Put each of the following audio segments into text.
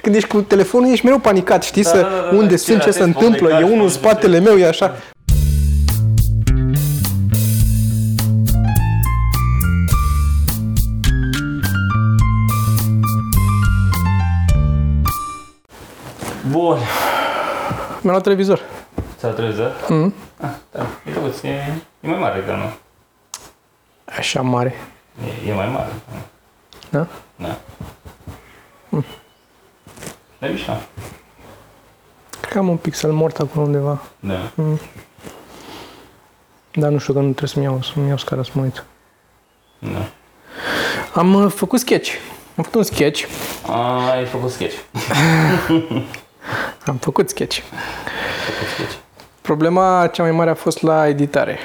când ești cu telefonul, ești mereu panicat, știi, să, da, da, da, unde știi, sunt, ce la se telefon, întâmplă, de e caz, unul în nu știu ce. spatele meu, e așa. Bun. Mi-am luat televizor. S-a trezit? Mhm. Ah, da. E drăguț. E, e mai mare decât al meu. Așa mare. E, e mai mare. Da? Da. E mișto. Cred că am un pixel mort acolo undeva. Da. Dar nu știu că nu trebuie să-mi iau, să-mi iau scara să mă uit. Da. Am uh, făcut sketch. Am făcut un sketch. A, ai făcut sketch. Am făcut sketch. Ai făcut sketch. Problema cea mai mare a fost la editare.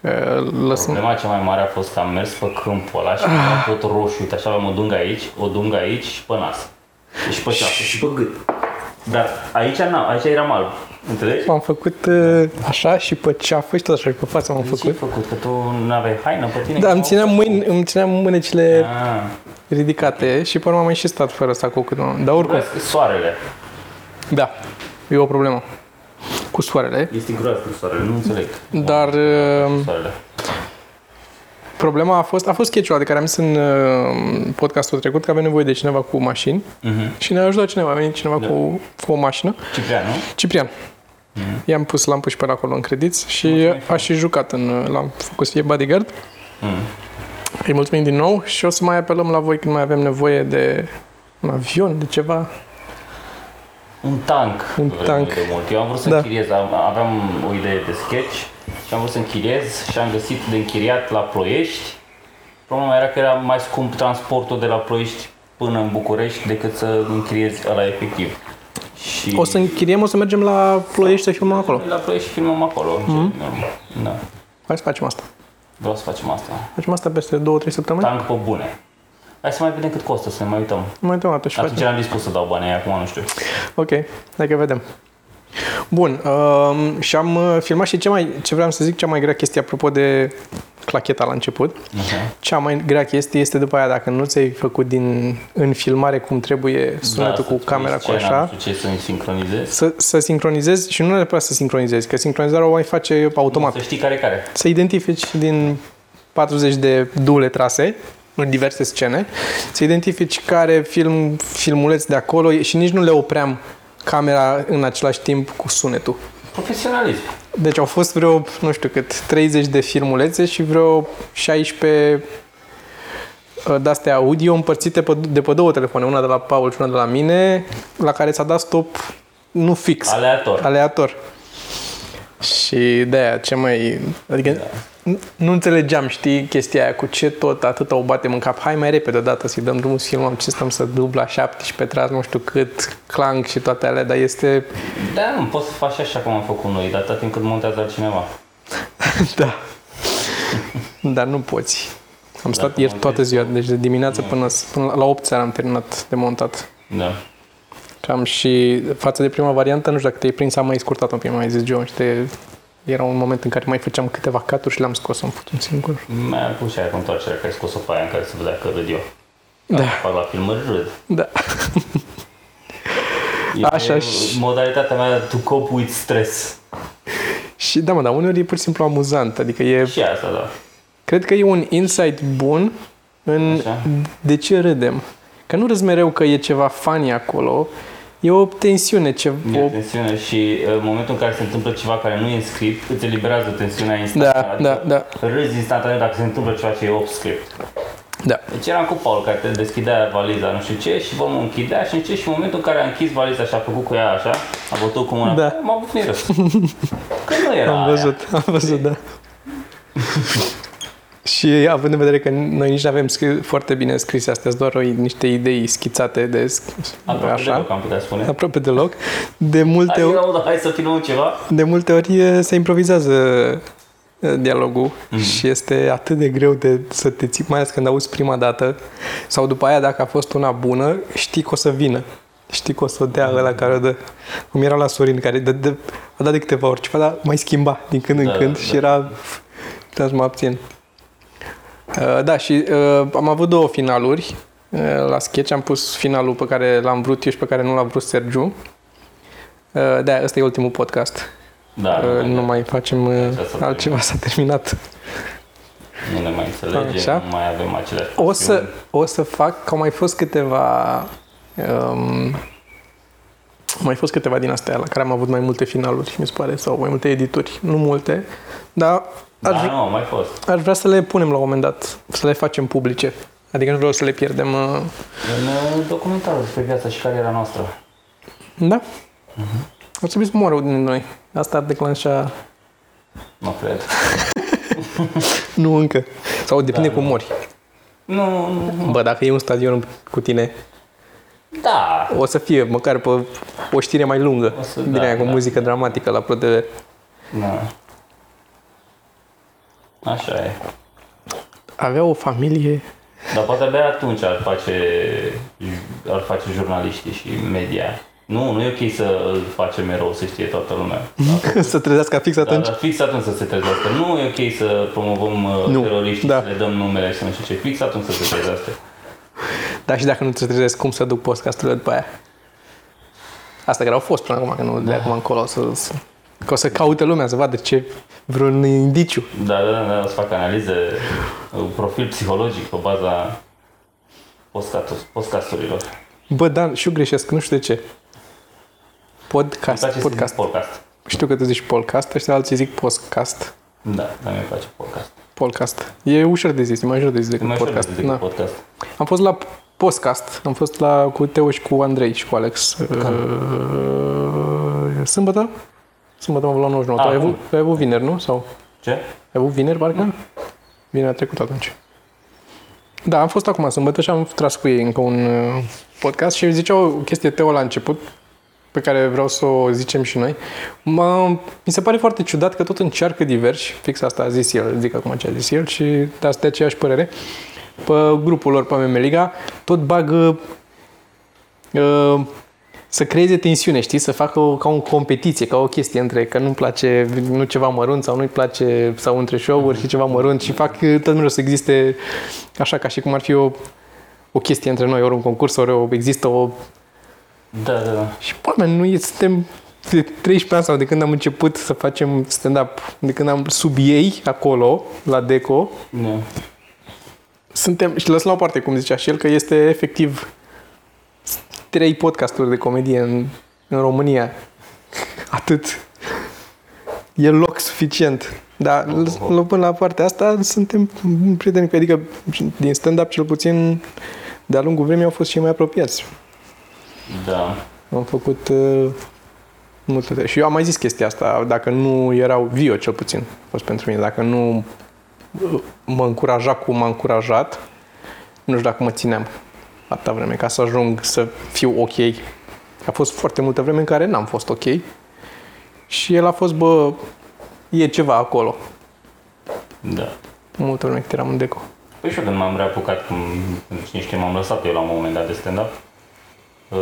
Uh, Lăsând... Problema cea mai mare a fost că am mers pe câmpul ăla și am tot roșu. Uite, așa aveam o dungă aici, o dungă aici și pe nas. Și pe ceafă și pe gât. Dar aici, n aici eram alb. Înțelegi? M-am făcut uh, așa și pe ceafă și tot așa și pe față m-am De ce ai făcut. făcut? Că tu nu aveai haină pe tine? Da, îmi țineam, mâini, îmi țineam mânecile Ah, ridicate și pe urmă am mai și stat fără asta cu cât Dar oricum, groaznic, soarele. da, e o problemă cu soarele. Este groaznic soarele, nu înțeleg. Dar uh, Soarele. Problema a fost, a fost sketch-ul ăla de care am zis în uh, podcastul trecut că avem nevoie de cineva cu mașini Mhm. și ne-a ajutat cineva, a venit cineva Da. cu, cu o mașină. Ciprian, nu? Ciprian. I-am pus, l-am pus și pe el acolo în credit și Mulțumim a și jucat în, l-am făcut să fie bodyguard. Mhm. Îi mulțumim din nou și o să mai apelăm la voi când mai avem nevoie de un avion, de ceva. Un tank. Un vrem tank. De mult. Eu am vrut să Da. închiriez, am- aveam o idee de sketch și am vrut să închiriez și am găsit de închiriat la Ploiești. Problema era că era mai scump transportul de la Ploiești până în București decât să închiriezi ăla efectiv. Și O să închiriem, o să mergem la Ploiești să filmăm acolo. la Ploiești și filmăm acolo. Mm-hmm. Da. Hai să facem asta. Vreau să facem asta. Facem asta peste 2-3 săptămâni? Tank pe bune. Hai să mai vedem cât costă, să ne mai uităm. Mai uităm atunci și Atunci facem. eram dispus să dau banii, acum nu știu. Ok, dacă vedem. Bun, um, și am uh, filmat și ce, mai, ce vreau să zic, cea mai grea chestie apropo de clacheta la început. Așa. Cea mai grea chestie este după aia dacă nu ți-ai făcut din, în filmare cum trebuie sunetul Da, cu să camera cu scena, așa, Nu știu ce să sincronizezi. să, să sincronizezi și nu neapărat să sincronizezi, că sincronizarea o mai face automat. Să știi care e care. Să identifici din 40 de dule trase în diverse scene, să identifici care film, filmuleț de acolo și nici nu le opream camera în același timp cu sunetul. Profesionalism. Deci au fost vreo, nu știu cât, 30 de filmulețe și vreo 16 uh, de-astea audio împărțite pe, de pe două telefoane, una de la Paul și una de la mine, la care s-a dat stop nu fix, Aleator. aleator. Și de-aia, ce mai... Adică da. Nu înțelegeam, știi, chestia aia cu ce tot atâta o batem în cap. Hai mai repede odată să-i dăm drumul să filmăm, ce stăm să dubla 17 tras, nu știu cât, clank și toate alea, dar este... Da, nu, poți să faci așa cum am făcut noi, dar atâta timp cât montează altcineva. Da. Dar nu poți. Am stat Dacă ieri montezi toată ziua, deci de dimineață până, până la 8 seara am terminat de montat. Da. Cam și față de prima variantă, nu știu dacă te-ai prins, am mai scurtat un pic, mai zis John, și te... Era un moment în care mai făceam câteva caturi și le-am scos, am făcut un singur. Mai pus și aia cu întoarcerea care ai scos-o pe aia în care se vedea că râd eu. Da. Fac la filmări râd. Da. E Așa și- modalitatea mea to cope with stress. Și da, mă, dar uneori e pur și simplu amuzant. Adică e, Și asta, da. cred că e un insight bun în Așa. de ce râdem. Că nu râzi mereu că e ceva funny acolo, e o tensiune, ce, E o, tensiune și uh, în momentul în care se întâmplă ceva care nu e în script, îți eliberează tensiunea instantaneu. Da, da, da. Râzi instantaneu dacă se întâmplă ceva ce e off script. da. Deci eram cu Paul care te deschidea valiza, nu știu ce, și vom închidea și încet și în momentul în care a închis valiza și a făcut cu ea așa, a bătut cu mâna, Da. m-a bufnit râs. Că nu era Am aia. văzut, am văzut, da. Și având în vedere că noi nici nu avem scris, foarte bine scrise astea, sunt doar o, niște idei schițate de sc- Aproape așa, deloc, am putea spune. aproape deloc, de multe, Hai, ori, Raul, hai să filmăm ceva. de multe ori e, se improvizează e, dialogul și este atât de greu de să te ții, mai ales când auzi prima dată sau după aia dacă a fost una bună, știi că o să vină. Știi că o să o dea ăla care o dă. Cum era la Sorin, care de, de, a dat de câteva ori ceva, dar mai schimba din când în Da, când da. și era... Puteam să mă abțin. Uh, da, și uh, am avut două finaluri. Uh, La sketch am pus finalul pe care l-am vrut eu și pe care nu l-a vrut Sergiu. Uh, Da, ăsta e ultimul podcast. Da, Uh, Nu mai facem uh, s-a altceva, s-a terminat. nu ne mai înțelegem, Așa. nu mai avem aceleași O să, pasiuni. o să fac, că au mai fost câteva... Um, au mai fost câteva din astea la care am avut mai multe finaluri, mi se pare, sau mai multe edituri. Nu multe, dar aș, Da, vrea, nu, a mai fost. aș vrea să le punem la un moment dat, să le facem publice. Adică nu vreau să le pierdem. uh, În uh, documentarul despre viața și cariera noastră. Da? Mhm. O să trebui să moară unul din noi. Asta ar declanșa... Nu cred. Nu încă. Sau depinde Da, cum nu. mori. Nu, nu, nu. Bă, dacă e un stadion cu tine, Da. o să fie măcar pe o știre mai lungă. O să- din da, aia cu da, muzică da. dramatică la ProTV. Da. Așa e. Avea o familie... Dar poate abia atunci ar face, ar face jurnaliștii și media. Nu, nu e ok să îl facem mereu, să știe toată lumea. să trezească fix Dar, atunci. dar fix atunci să se trezească. Nu e ok să promovăm uh, Nu, teroriștii, da. să le dăm numele și nu știu ce. Fix atunci să se trezească. Dar și dacă nu te trezesc, cum să duc podcasturile după aia? Asta care au fost până acum, că nu de acum încolo. Să, să, că o să caute lumea să vadă ce vreun indiciu. Da, da, da, o să fac analize, un profil psihologic pe baza podcastul- podcasturilor. Bă, Dan, și eu greșesc, nu știu de ce. Îmi Podcast, place să zic podcast. podcast. Știu că tu zici podcast, ăștia alții zic podcast. Da, dar mi-e place podcast. Podcast. E ușor de zis, e mai ușor de zis E decât mai ușor podcast. să zic Da. podcast. Am fost la podcast, am fost la cu Teo și cu Andrei și cu Alex. Uh, sâmbătă? Sâmbătă am avut la 99. Ah, tu ai avut, bun. tu ai avut vineri, nu? Sau Ce? ai avut vineri, parcă? Vinerea trecută atunci. Da, am fost acum sâmbătă și am tras cu ei încă un uh, podcast și zicea o chestie Teo la început pe care vreau să o zicem și noi. Mă, mi se pare foarte ciudat că tot încearcă diversi, fix asta a zis el, zic acum ce a zis el și de asta e aceeași părere, pe grupul lor pe Memeliga, tot bagă uh, să creeze tensiune, știi? Să facă o, ca o competiție, ca o chestie între că nu-mi place nu ceva mărunt sau nu-i place sau între show-uri și ceva mărunt și fac uh, tot mereu să existe așa ca și cum ar fi o, o chestie între noi, ori un concurs, ori o, există o... Da, da, da. Și, oameni, noi suntem de 13 ani sau de când am început să facem stand-up, de când am sub ei acolo, la Deco, da. suntem, și lăsăm la o parte, cum zicea și el, că este efectiv trei podcasturi de comedie în, în România. Atât. E loc suficient. Dar oh, până la partea asta suntem prieteni, adică din stand-up cel puțin de-a lungul vremii au fost și mai apropiați. Da. Am făcut uh, multe. Și eu am mai zis chestia asta, dacă nu erau Vio cel puțin, a fost pentru mine, dacă nu uh, mă încuraja cum m-a încurajat, nu știu dacă mă țineam atâta vreme ca să ajung să fiu ok. A fost foarte multă vreme în care n-am fost ok. Și el a fost, bă, e ceva acolo. Da. Multă vreme cât eram în deco. Păi și eu când m-am reapucat, cum, cine știe, m-am lăsat eu la un moment dat de stand-up, uh,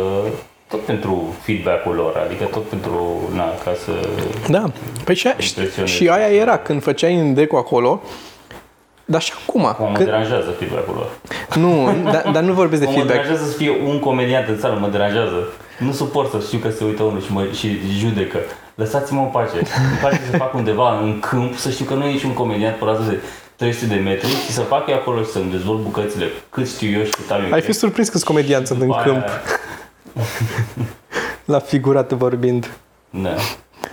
tot pentru feedback-ul lor, adică tot pentru, na, ca să... Da. Păi și, aia- Impresionez. și aia era, când făceai în deco acolo, dar și acum. Acum mă când, deranjează feedback-ul lor. nu, dar, dar nu vorbesc de Mă feedback. deranjează să fie un comediant în țară, mă deranjează. Nu suport să știu că se uită unul și, mă, și judecă. Lăsați-mă în pace. Îmi place să fac undeva în câmp, să știu că nu e niciun comediant pe rază de 300 de metri și să fac eu acolo și să-mi dezvolt bucățile cât știu eu și cât am eu. Ai fi surprins câți comedianți sunt în După câmp, aia- la figurat vorbind. Da.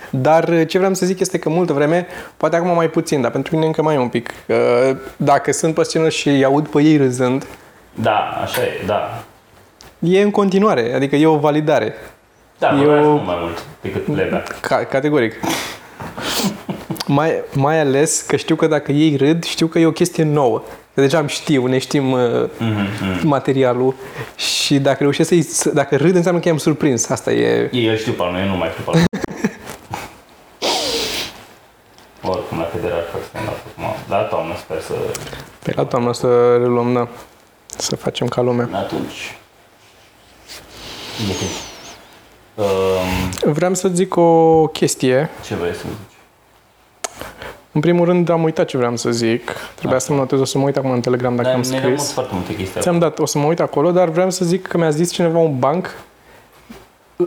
Dar uh, ce vreau să zic este că multă vreme, poate acum mai puțin, dar pentru mine încă mai e un pic. Uh, Dacă sunt pe scenă și îi aud pe ei râzând, Da, așa e, da. e în continuare, adică e o validare. Da, Eu- eu... mult mai mult decât plebea. Ca, categoric. mai, mai ales că știu că dacă ei râd, știu că e o chestie nouă. Că deja am știu, ne știm uh, Mm-hmm. materialul și dacă reușesc să-i, să- dacă râd înseamnă că i-am surprins. Asta e... Ei îl știu pe al meu, eu nu mai știu pe al meu. Oricum, la cât de rar fac stand-up acum. La toamnă sper să... Pe la toamnă să reluăm, da. Să facem ca lumea. Atunci... Ok. Um, Vreau să zic o chestie. ce vrei să zici? În primul rând am uitat ce vreau să zic. Trebuia să mă notez, o să mă uit acum în Telegram dacă Dar am ne rămân scris. foarte multe chestii Ți-am dat, o să mă uit acolo, dar vreau să zic că mi-a zis cineva un banc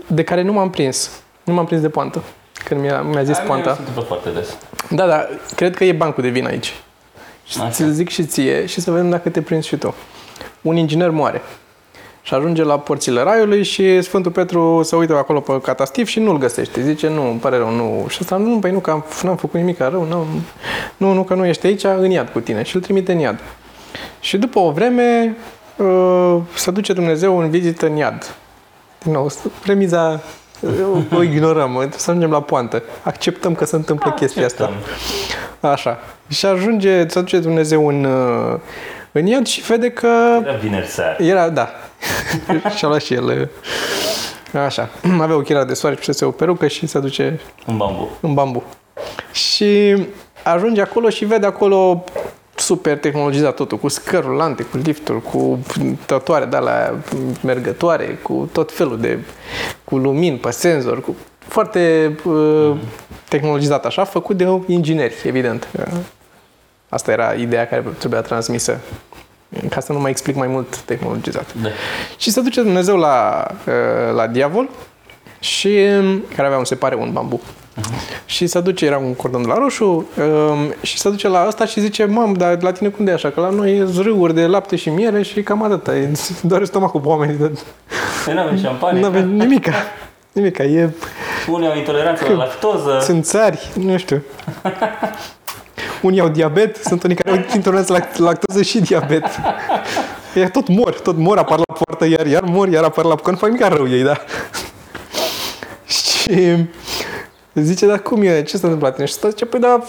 de care nu m-am prins. Nu m-am prins de poantă. Când mi-a, mi-a zis Ai, mie poanta. Se întâmplă foarte des. Da, da, cred că e bancul de vin aici. Așa. Ți-l zic și ție și să vedem dacă te prinzi și tu. Un inginer moare și ajunge la porțile raiului și Sfântul Petru se uită acolo pe catastif și nu-l găsește. Zice, nu, îmi pare rău, nu. Și ăsta, nu, păi nu, că am, n-am făcut nimic rău, nu, nu, nu, că nu ești aici, în iad cu tine. Și îl trimite în iad. Și după o vreme uh, se duce Dumnezeu în vizită în iad. Din nou, premiza uh, o ignorăm, să ajungem la poantă. Acceptăm că se întâmplă chestia asta. Acceptăm. Așa. Și ajunge, se duce Dumnezeu în, uh, în iad și vede că Era vineri seara. era, da. și-a luat și el. uh, Așa. Avea ochelari de soare și se o perucă și se duce În bambu. în bambu. Și ajunge acolo și vede acolo super tehnologizat totul, cu scări rulante, cu lifturi, cu tătoare de alea mergătoare, cu tot felul de, cu lumini pe senzor, cu foarte uh, tehnologizat așa, făcut de ingineri, evident. Asta era ideea care trebuia transmisă. Ca să nu mai explic mai mult tehnologizat. Da. Și se duce Dumnezeu la, uh, la diavol și care avea un se pare un bambu. Și se duce, era un cordon de la roșu um, și se duce la ăsta și zice, mam, dar la tine cum de e așa? Că la noi e râuri de lapte și miere și cam atâta. E doar stomacul pe oamenii. dar Păi nu avem șampanie. Nu avem nimica. Nimica. E, Unii au intoleranță la lactoză. sunt țari, nu știu. Unii au diabet, sunt unii care au intoleranță la lactoză și diabet. Ei tot mor, tot mor, apar la poartă, iar, iar mor, iar apar la... Că nu fac nimic rău ei, da? Și zice, dar cum e? Ce s-a întâmplat? Și ăsta zice, păi da,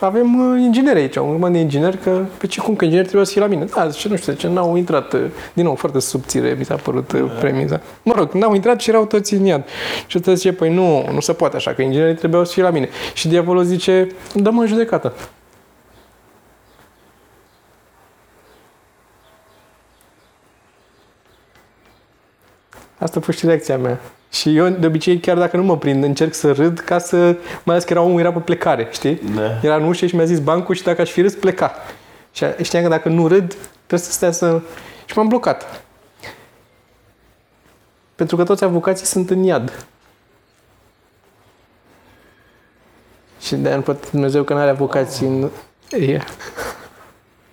avem uh, ingineri aici, un urmă de inginer, că, pe ce cum, că inginer trebuie să fie la mine? Da, zice, nu știu, zice, n-au intrat, uh, din nou, foarte subțire mi s-a părut uh, premiza. Mă rog, n-au intrat și erau toți în iad. Și ăsta zice, păi nu, nu se poate așa, că inginerii trebuiau să fie la mine. Și diavolul zice, dă-mă în judecată. Asta a fost și reacția mea. Și eu, de obicei, chiar dacă nu mă prind, încerc să râd ca să... Mai ales că era omul era pe plecare, știi? Da. Era în ușă și mi-a zis bancul și dacă aș fi râs, pleca. Și a- știam că dacă nu râd, trebuie să stea să... Și m-am blocat. Pentru că toți avocații sunt în iad. Și de-aia nu poate Dumnezeu că nu are avocații în... E.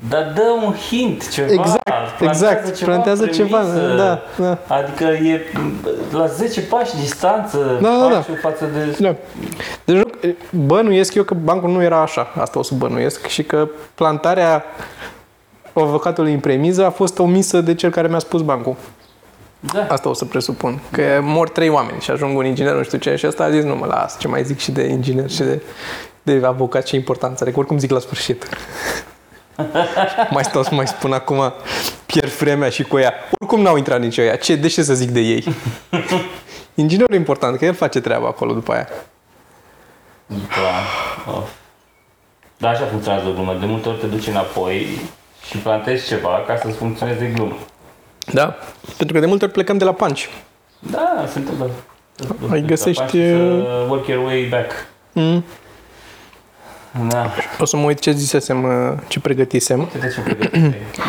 Dar dă un hint, ceva. Exact, plantează exact. Ceva Plantează ceva. premisă. Da, da. Adică e la 10 pași distanță Da, da, da. pașul față de... Da. Deci nu, bănuiesc eu că bancul nu era așa. Asta o să bănuiesc. Și că plantarea avocatului în premiză a fost omisă de cel care mi-a spus bancul. Da. Asta o să presupun. Că mor trei oameni și ajung un inginer, nu știu ce, și asta a zis, nu mă las, ce mai zic și de inginer și de, de avocat, ce importanță are, că oricum zic la sfârșit. mai stau să mai spun acum, pierd vremea și cu ea. Oricum n-au intrat nici ăia. Ce, de ce să zic de ei? Inginerul e important, că el face treaba acolo după aia. Da. Of. Da, așa funcționează gluma. De multe ori te duci înapoi și plantezi ceva ca să-ți funcționeze gluma. Da. Pentru că de multe ori plecăm de la panci. Da, se întâmplă. Mai găsești, Să work your way back. Mm. Da. O să mă uit ce zisesem, uh, ce pregătisem. Uite de ce pregătești.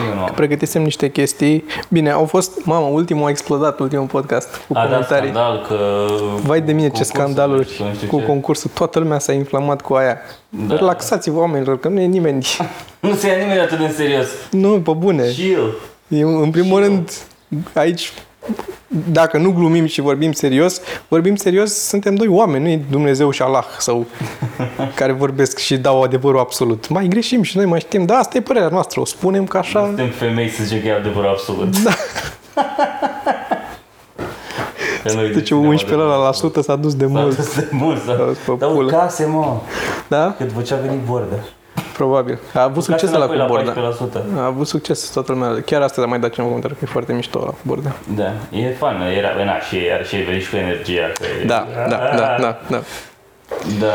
Eu nu am. Pregătisem niște chestii. Bine, au fost, mamă, ultimul a explodat, ultimul podcast cu A, da, comentarii. scandal că... Vai de mine ce concursul, scandaluri și nu știu cu ce. concursul. Toată lumea s-a inflamat cu aia. Da. Relaxați-vă oamenilor, că nu e nimeni. Nu se ia nimeni atât de în serios. nu, pe bune. Chill. Eu, în primul Și eu. rând, aici, dacă nu glumim și vorbim serios, vorbim serios, suntem doi oameni, nu e Dumnezeu și Allah sau care vorbesc și dau adevărul absolut. Mai greșim și noi mai știm, da, asta e părerea noastră, o spunem ca așa. Suntem femei să zicem că e adevăr absolut. Da. Că noi Deci deținem 11 la, adevărul la sută s-a dus de absolut. mult. S-a dus de mult. s-a- S-a dus pe Dar pulă. urcase, mă. Da? Că după ce a venit Bordă. Probabil. A avut succes la cu Borda. La 14%. A avut succes toată lumea. Chiar astăzi am mai dat cineva comentariu că e foarte mișto la cu Borda. Da, e fan, era, na, și are și venit și cu energia. Că e- Da, da, da, da, da. Da,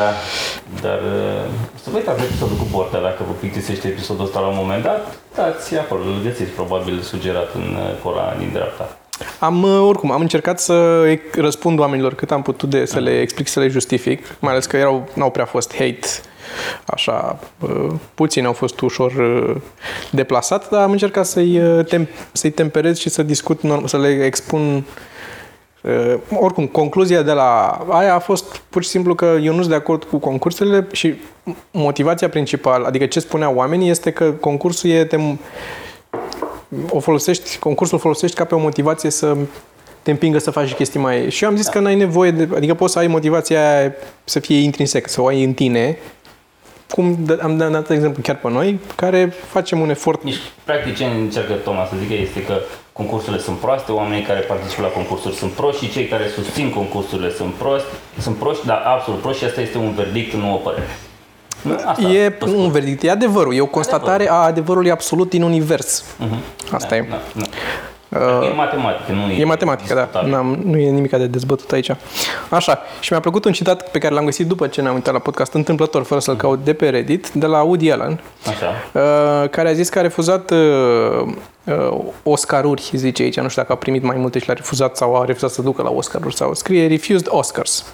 dar uh, să vă uitați episodul cu Borda, dacă vă plictisește episodul ăsta la un moment dat, dați acolo, îl găsiți probabil sugerat în uh, cora din dreapta. Am, uh, oricum, am încercat să ec- răspund oamenilor cât am putut de să le explic, să le justific, mai ales că erau, n-au prea fost hate, așa, uh, puțini au fost ușor uh, deplasat, dar am încercat să-i, uh, tem- să-i temperez și să discut, norm- să le expun Uh, oricum, concluzia de la aia a fost pur și simplu că eu nu sunt de acord cu concursurile și motivația principală, adică ce spuneau oamenii, este că concursul e te, o folosești, concursul folosești ca pe o motivație să te împingă să faci chestii mai... Și eu am zis da. că n-ai nevoie de... Adică poți să ai motivația aia să fie intrinsec, să o ai în tine, cum d- am dat exemplu chiar pe noi, care facem un efort Nici, practic, ce încearcă Toma să zică este că concursurile sunt proaste, oamenii care participă la concursuri sunt proști și cei care susțin concursurile sunt proști, sunt proști, dar absolut proști și asta este un verdict, nu o părere. Asta, E tot spun. un verdict, e adevărul, e o constatare a adevărului absolut din univers. Mhm. Asta Da, e. Da, da. E matematică, nu e E matematică, da. discutabil. N-am, nu e nimic de dezbătut aici. Așa, și mi-a plăcut un citat pe care l-am găsit după ce ne-am uitat la podcast, întâmplător, fără să-l caut de pe Reddit, de la Woody Allen, Așa. uh, care a zis că a refuzat uh, uh, Oscaruri, zice aici, nu știu dacă a primit mai multe și le-a refuzat sau a refuzat să ducă la Oscaruri sau scrie refused Oscars,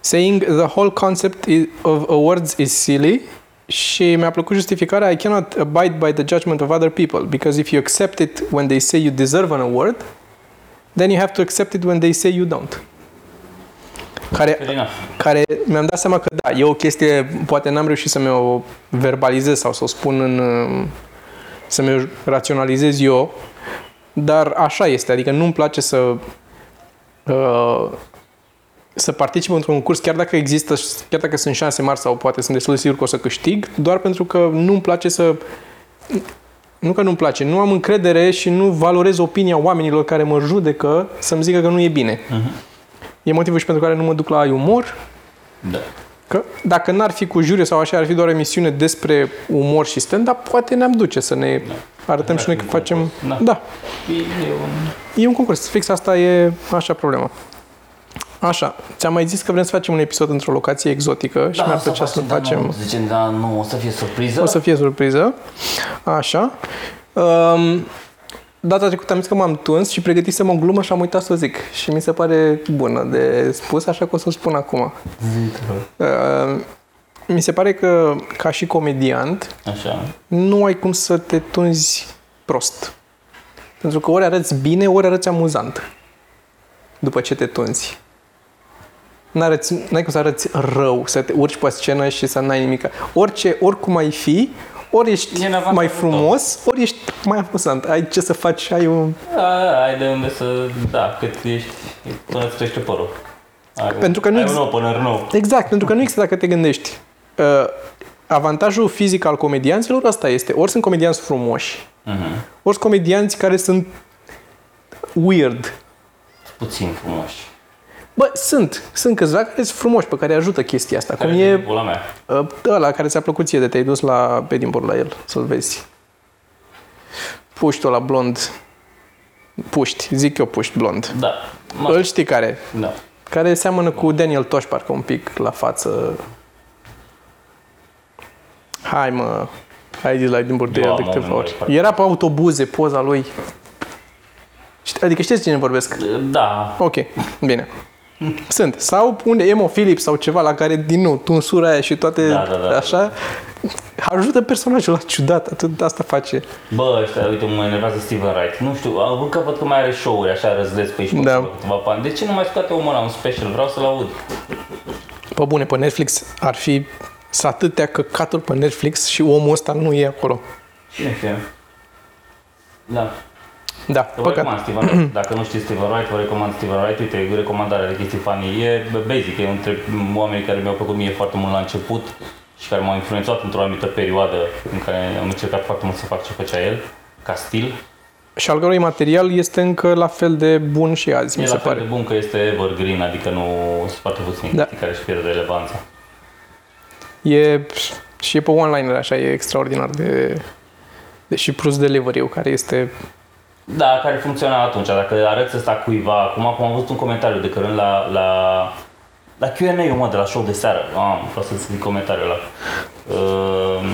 saying the whole concept is, of awards is silly și mi-a plăcut justificarea I cannot abide by the judgment of other people because if you accept it when they say you deserve an award, then you have to accept it when they say you don't. Care, Fair enough. care mi-am dat seama că da, e o chestie, poate n-am reușit să mi-o verbalizez sau să o spun în, uh, să mi-o raționalizez eu, dar așa este, adică nu-mi place să uh, să particip într-un concurs, chiar dacă există, chiar dacă sunt șanse mari sau poate sunt destul de sigur că o să câștig, doar pentru că nu-mi place să nu că nu-mi place, nu am încredere și nu valorez opinia oamenilor care mă judecă să-mi zică că nu e bine. Mhm. E motivul și pentru care nu mă duc la ai umor, Da. Că dacă n-ar fi cu juriu sau așa, ar fi doar o emisiune despre umor și stand-up, poate ne-am duce să ne arătăm și noi că un facem... concurs. Da. Da, E, e un... e un concurs. Fix asta e așa problema. Așa, ți-am mai zis că vrem să facem un episod într-o locație exotică și mi-ar plăcea să da, facem... Nu, zicem, da, nu, o să fie surpriză. O să fie surpriză. Așa. Um, data trecută am zis că m-am tuns și pregătisem o glumă și am uitat să o zic. Și mi se pare bună de spus, așa că o să o spun acum. Uh, mi se pare că, ca și comediant, Așa. nu ai cum să te tunzi prost. Pentru că ori arăți bine, ori arăți amuzant. După ce te tunzi. N-arăți, n-ai cum să arăți rău, să te urci pe scenă și să n-ai nimic. Orice, oricum ai fi, ori ești E în avantajul mai frumos, ori ești mai amuzant. Ai ce să faci, ai un... Da, ai de unde să, da, cât ești, până îți crește părul. Ai, Pentru că nu ai ex- un opener nou. Exact, pentru că nu există dacă te gândești. Uh, avantajul fizic al comedianților asta este. Ori sunt comedianți frumoși, Mhm. ori sunt comedianți care sunt weird. Puțin frumoși. Bă, sunt. Sunt câțiva care sunt frumoși, pe care ajută chestia asta. Care Cum e e pula mea. uh, ăla care ți-a plăcut ție de te-ai dus la Edinburgh la el, să-l vezi. Puști la blond. Puști, zic eu puști blond. Da. Mă, Îl știi care? da. Care seamănă cu Daniel Tosh, parcă un pic la față. Hai mă, ai zis la Edinburgh de el de Mamă, câteva nu, ori. parcă- Era pe autobuze poza lui. Ști- Adică știți cine vorbesc? Da. Ok, bine. Sunt. Sau unde Emo Phillips sau ceva la care, din nou, tunsura aia și toate Da, da, da, așa, ajută personajul ăla ciudat, atât asta face. Bă, ăștia, uite, mă enervează Steven Wright. Nu știu, încă văd că mai are show-uri așa răzleț pe aici pe Da. acolo, câteva bani. De ce nu mai scoate omul ăla un special? Vreau să-l aud. Pe bune, pe Netflix ar fi să atâtea căcaturi pe Netflix și omul ăsta nu e acolo. Cine știe? Da. Da, Vă păcat. recomand Steven Wright. Dacă nu știți Steven Wright, vă recomand Steven Wright. Uite, recomandarea de chestii funny. E basic, e între oamenii care mi-au plăcut mie foarte mult la început și care m-au influențat într-o anumită perioadă în care am încercat foarte mult să fac ce făcea el, ca stil. Și al cărui material este încă la fel de bun și azi, E mi la se fel pare. de bun că este evergreen, adică nu sunt foarte puțini Da. chestii care își pierd relevanța. E, și e pe one-liner așa, e extraordinar de, de și plus delivery care este... Da, care funcționa atunci. Dacă arăți ăsta cuiva, acum, acum am văzut un comentariu de curând la, la, la Q&A-ul, mă, de la show de seară. Am, vreau să zic comentariul ăla. Uh,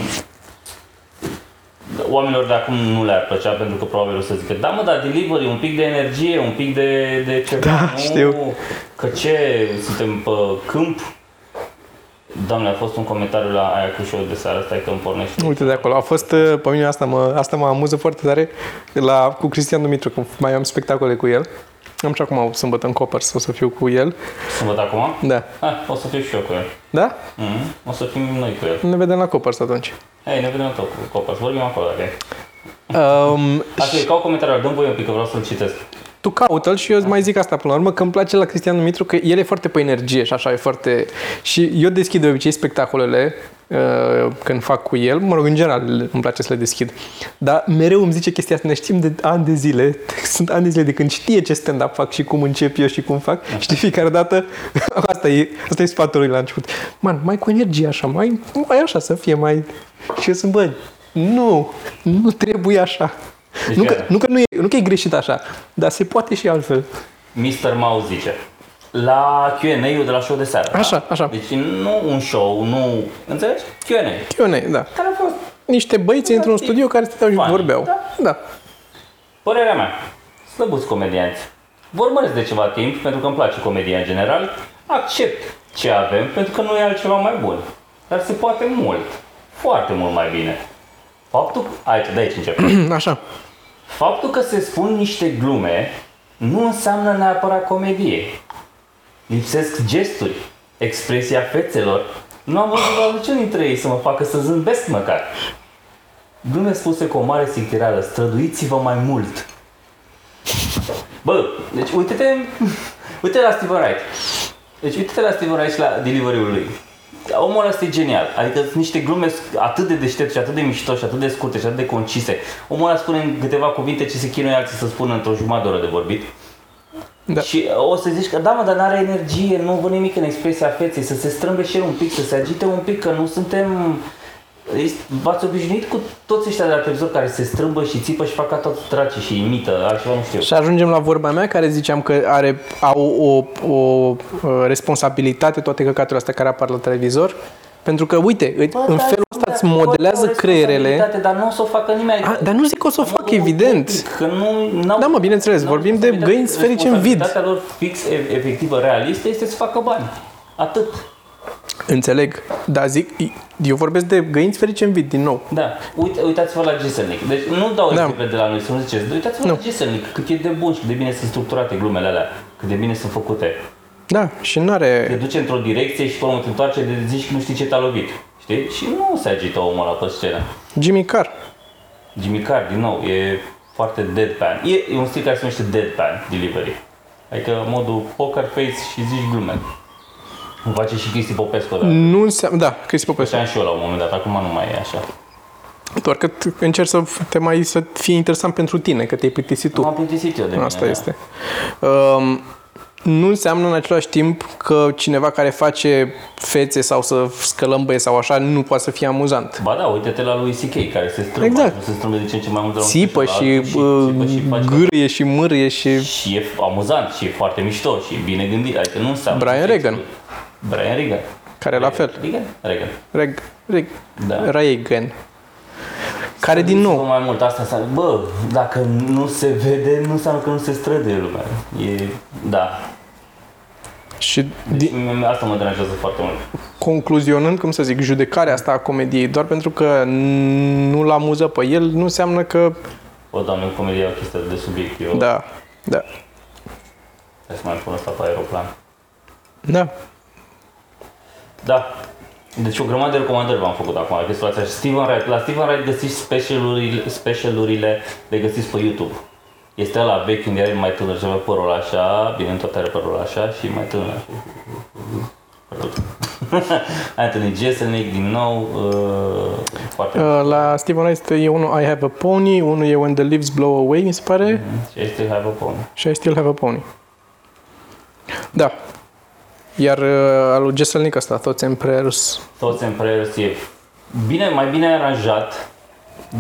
oamenilor de acum nu le-ar plăcea pentru că probabil o să zică da mă, dar delivery, un pic de energie, un pic de, de ceva. Da, nu, știu. Că ce, suntem pe câmp? Doamne, a fost un comentariu la aia cu show de seară, stai că îmi pornește. Uite de acolo. A fost, uh, pe mine asta mă, asta mă amuză foarte tare la, cu Cristian Dumitru, când mai am spectacole cu el. Am și acum sâmbătă în Coppers, o să fiu cu el. Să văd acum? Da. Ah, o să fiu și eu cu el. Da? Mm-hmm. O să fim noi cu el. Ne vedem la Coppers atunci. Hai, ne vedem tot cu Copas. Vorbim acolo, dacă e. Um, Așa, e ca o comentariu, dăm voi un pic, că vreau să-l citesc. Tu caută-l și eu îți mai zic asta până la urmă, că îmi place la Cristian Dumitru că el e foarte pe energie și așa e foarte... Și eu deschid de obicei spectacolele uh, când fac cu el, mă rog, în general îmi place să le deschid. Dar mereu îmi zice chestia asta, ne știm de ani de zile, sunt ani de zile de când știe ce stand-up fac și cum încep eu și cum fac și de fiecare dată, asta e, asta e sfatul lui la început. Man, mai cu energie așa, mai, mai așa să fie, mai... Și eu sunt, bă, nu, nu trebuie așa. Deci nu, că, care? nu, că nu, e, nu că e greșit așa, dar se poate și altfel. Mr. Mouse zice, la Q&A-ul de la show de seară. Așa, da? așa. Deci nu un show, nu... Înțelegi? Q&A. Q&A, da. Care a fost Niște băieți într-un studio care stăteau și Fani, vorbeau. da. da. Părerea mea, slăbuți comedianți. Vă urmăresc de ceva timp, pentru că îmi place comedia în general. Accept ce avem, pentru că nu e altceva mai bun. Dar se poate mult. Foarte mult mai bine. Faptul... Aici, de aici încep. Așa. Faptul că se spun niște glume nu înseamnă neapărat comedie. Lipsesc gesturi, expresia fețelor. Nu am văzut la niciun dintre ei să mă facă să zâmbesc măcar. Glume spuse cu o mare sictirală, străduiți-vă mai mult. Bă, deci uite-te, uite la Steven Wright. Deci uite-te la Steven Wright și la delivery-ul lui. Omul ăsta e genial. Adică sunt niște glume atât de deștepte și atât de mișto și atât de scurte și atât de concise. Omul ăla spune în câteva cuvinte ce se chinuie alții să spună într-o jumătate de oră de vorbit. Da. Și o să zici că da, mă, dar n-are energie, nu văd nimic în expresia feței, să se strâmbe și el un pic, să se agite un pic, că nu suntem... Este- V-ați obișnuit cu toți ăștia de la televizor care se strâmbă și țipă și fac ca toți dracii și imită, altceva nu știu. Și ajungem la vorba mea care ziceam că are, au o, o, o responsabilitate toate căcaturile astea care apar la televizor. Pentru că, uite, Bă, în da, felul ăsta da, îți poate modelează au creierele. responsabilitate, Dar nu o să o facă nimeni. A, dar nu zic că o să o În fac, modul evident. public, Că nu, n-au, Da, mă, bineînțeles, n-au vorbim de responsabilitate- găini sferice în vid. Responsabilitatea lor fix, e- efectivă, realistă, este să facă bani. Atât. Înțeleg. Dar zic, eu vorbesc de găinți sferice în vid, din nou. Da. Uite, uitați-vă la Giselnic. Deci nu dau Da. exemple de la noi, să nu ziceți. Uitați-vă Nu. la Giselnic, cât e de bun și cât de bine sunt structurate glumele alea. Cât de bine sunt făcute. Da, și Te n-are... duce într-o direcție și până te întoarce de zici că nu știi ce te-a lovit. Știi? Și nu se agită omul ăla pe scenă. Jimmy Carr. Jimmy Carr, din nou, e foarte deadpan. E, e un stil care se numește deadpan delivery. Adică modul poker face și zici glume. Îmi face și Cristi Popescu, dar Nu înseamnă... Da, Cristi Popescu. făceam și eu la un moment dat, acum nu mai e așa. Doar că t- încerci să te mai să fie interesant pentru tine, că te-ai plictisit tu. M-am plictisit eu de mine, Asta da. este. Um, nu înseamnă în același timp că cineva care face fețe sau să scălămbăie sau așa nu poate să fie amuzant. Ba da, uite-te la lui C.K. care se strâmbă, Exact. se strâmbă de ce în ce mai mult de la un Țipă special și, la altul uh, țipă și face gârie și mârie și... și e amuzant și e foarte mișto și e bine gândit, adică nu înseamnă... Brian Regan. Brian Regan. Care la fel. Regan? Regan. Reg, reg, Da. Reagan. Care din Străduiți-vă nou, mai mult asta înseamnă, bă, dacă nu se vede, nu înseamnă că nu se străduie lumea. E, da. și Deci, din, mie- asta mă deranjează foarte mult. concluzionând, cum să zic, judecarea asta a comediei, doar pentru că nu-l amuză pe el, nu înseamnă că... O, doamne, în comedie e o chestie de subiect. Eu Da, da, Hai să mai pun asta pe aeroplan. da. Da. Deci o grămadă de recomandări v-am făcut acum. Aveți situația. Steven Wright. La Steven Wright găsiți specialurile, specialurile le găsiți pe YouTube. Este la vechi unde are mai tânăr și avea părul așa, bine, tot are părul așa și mai tânăr. Părul. Anthony Jeselnik din nou, uh, foarte Uh, La Steven Wright e unul I have a pony, unul e When the Leaves Blow Away, mi se pare, și este Have a Pony. și I Still Have a Pony. Da. Iar uh, al lui Jesselnik ăsta, Thoughts and Prayers, Toți în prayers e bine, mai bine aranjat,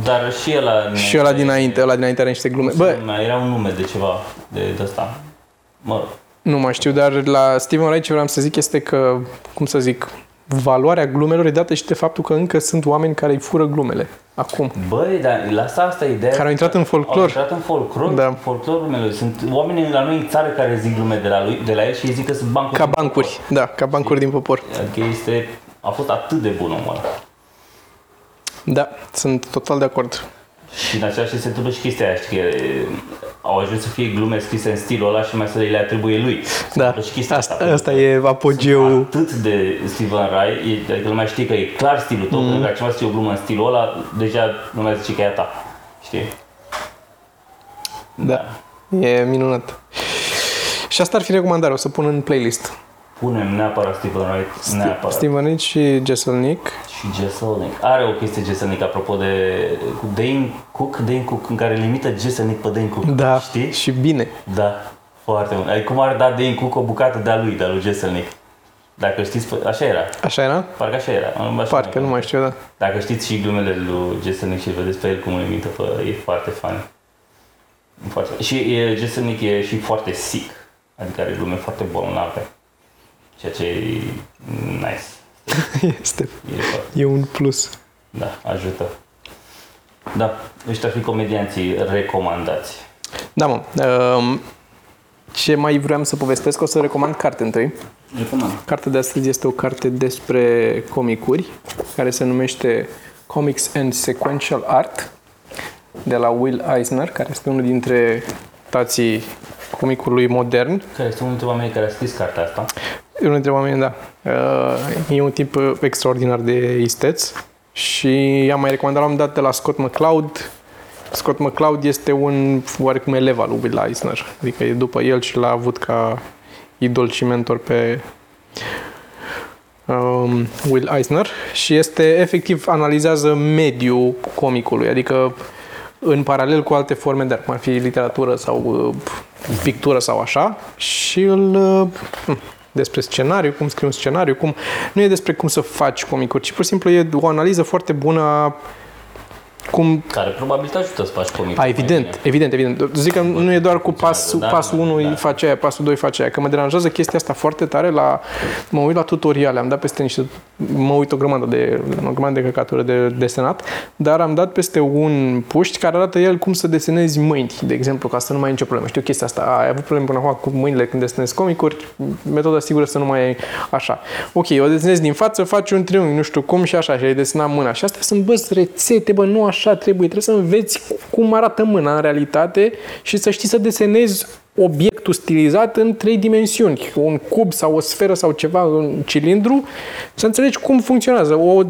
dar și el a... și ăla dinainte, ăla dinainte are niște glume. Bă, Bă, era un nume de ceva de, de asta. Mă rog. nu mai știu, dar la Steven Wright ce vreau să zic este că, cum să zic, valoarea glumelor e dată și de faptul că încă sunt oameni care îi fură glumele. Acum. Băi, dar la asta, asta e ideea. Care au intrat în folclor. Au intrat în folclor, Da. da. folclorul meu. Sunt oameni la noi în țară care zic glume de la, lui, de la el și îi zic că sunt bancuri. Ca din bancuri. Da, ca bancuri din popor. popor. Adică este, a fost atât de bun omul ăla. Da, sunt total de acord. Și în același timp se întâmplă și chestia aia, știi, că e, au ajuns să fie glume scrise în stilul ăla și mai să le atribuie lui. Se Da, întâmplă și chestia asta, pentru asta că e apogeul. atât de Steven Rai, e, adică lumea știe că e clar stilul tău, mm. pentru că dacă cineva zice o glumă în stilul ăla, deja lumea zice că e a ta. Știi? Da, e minunat. Și asta ar fi recomandarea, o să pun în playlist. Punem neapărat Steven Wright, neapărat. Steven Rich și Jesselnick. Și Jesselnick. Are o chestie Jesselnick apropo de cu Dane Cook, Dane Cook, în care îl imită Jesselnick pe Dane Cook. Da, Știi? și bine. Da, foarte mult. Adică cum ar da Dane Cook o bucată de-a lui, de-a lui Jesselnick. Dacă știți, așa era. Așa era? Parcă așa era. Așa Parcă, nu mai știu, da. Dacă știți și glumele lui Jesselnick și îl vedeți pe el cum îl imită, pe, e foarte funny. Foarte. Și e, Jesselnick e și foarte sick. Adică are glume foarte bolnave. Ceea ce e nice. Este. E foarte E un plus. Da, ajută. Da, ăștia ar fi comedianții recomandați. Da, mă. Um, ce mai vreau să povestesc, o să recomand carte întâi. Recomand. Cartea de astăzi este o carte despre comicuri, care se numește Comics and Sequential Art, de la Will Eisner, care este unul dintre tații comicului modern. Care este unul dintre oamenii care a scris cartea asta. E unul dintre oameni, da. Uh, E un tip uh, extraordinar de isteț și am mai recomandat la un moment dat de la Scott McCloud. Scott McCloud este un oarecum elev al lui Will Eisner, adică e după el și l-a avut ca idol și mentor pe um, Will Eisner și este efectiv analizează mediul comicului, adică în paralel cu alte forme de art, cum ar fi literatură sau uh, pictură sau așa și îl uh, hm, despre scenariu, cum scrii un scenariu, cum nu e despre cum să faci comicuri, ci pur și simplu e o analiză foarte bună a cum Care probabil te ajută să faci comic. a, evident, evident, evident. Zic că nu e doar cu pasul, Da, pasul 1 da. face aia, pasul 2 face aia, că mă deranjează chestia asta foarte tare la... Mă uit la tutoriale, am dat peste niște... Mă uit o grămadă de, o grămadă de căcaturi de desenat, dar am dat peste un puști care arată el cum să desenezi mâini, de exemplu, ca să nu mai ai nicio problemă. Știu chestia asta, a, ai avut probleme până acum cu mâinile când desenezi comicuri, metoda sigură să nu mai ai așa. Ok, o desenezi din față, faci un triunghi, nu știu cum și așa, și ai desenat mâna. Și astea sunt, bă, rețete, bă, nu așa trebuie, trebuie să înveți cum arată mâna în realitate și să știi să desenezi obiectul stilizat în trei dimensiuni, un cub sau o sferă sau ceva, un cilindru, să înțelegi cum funcționează. O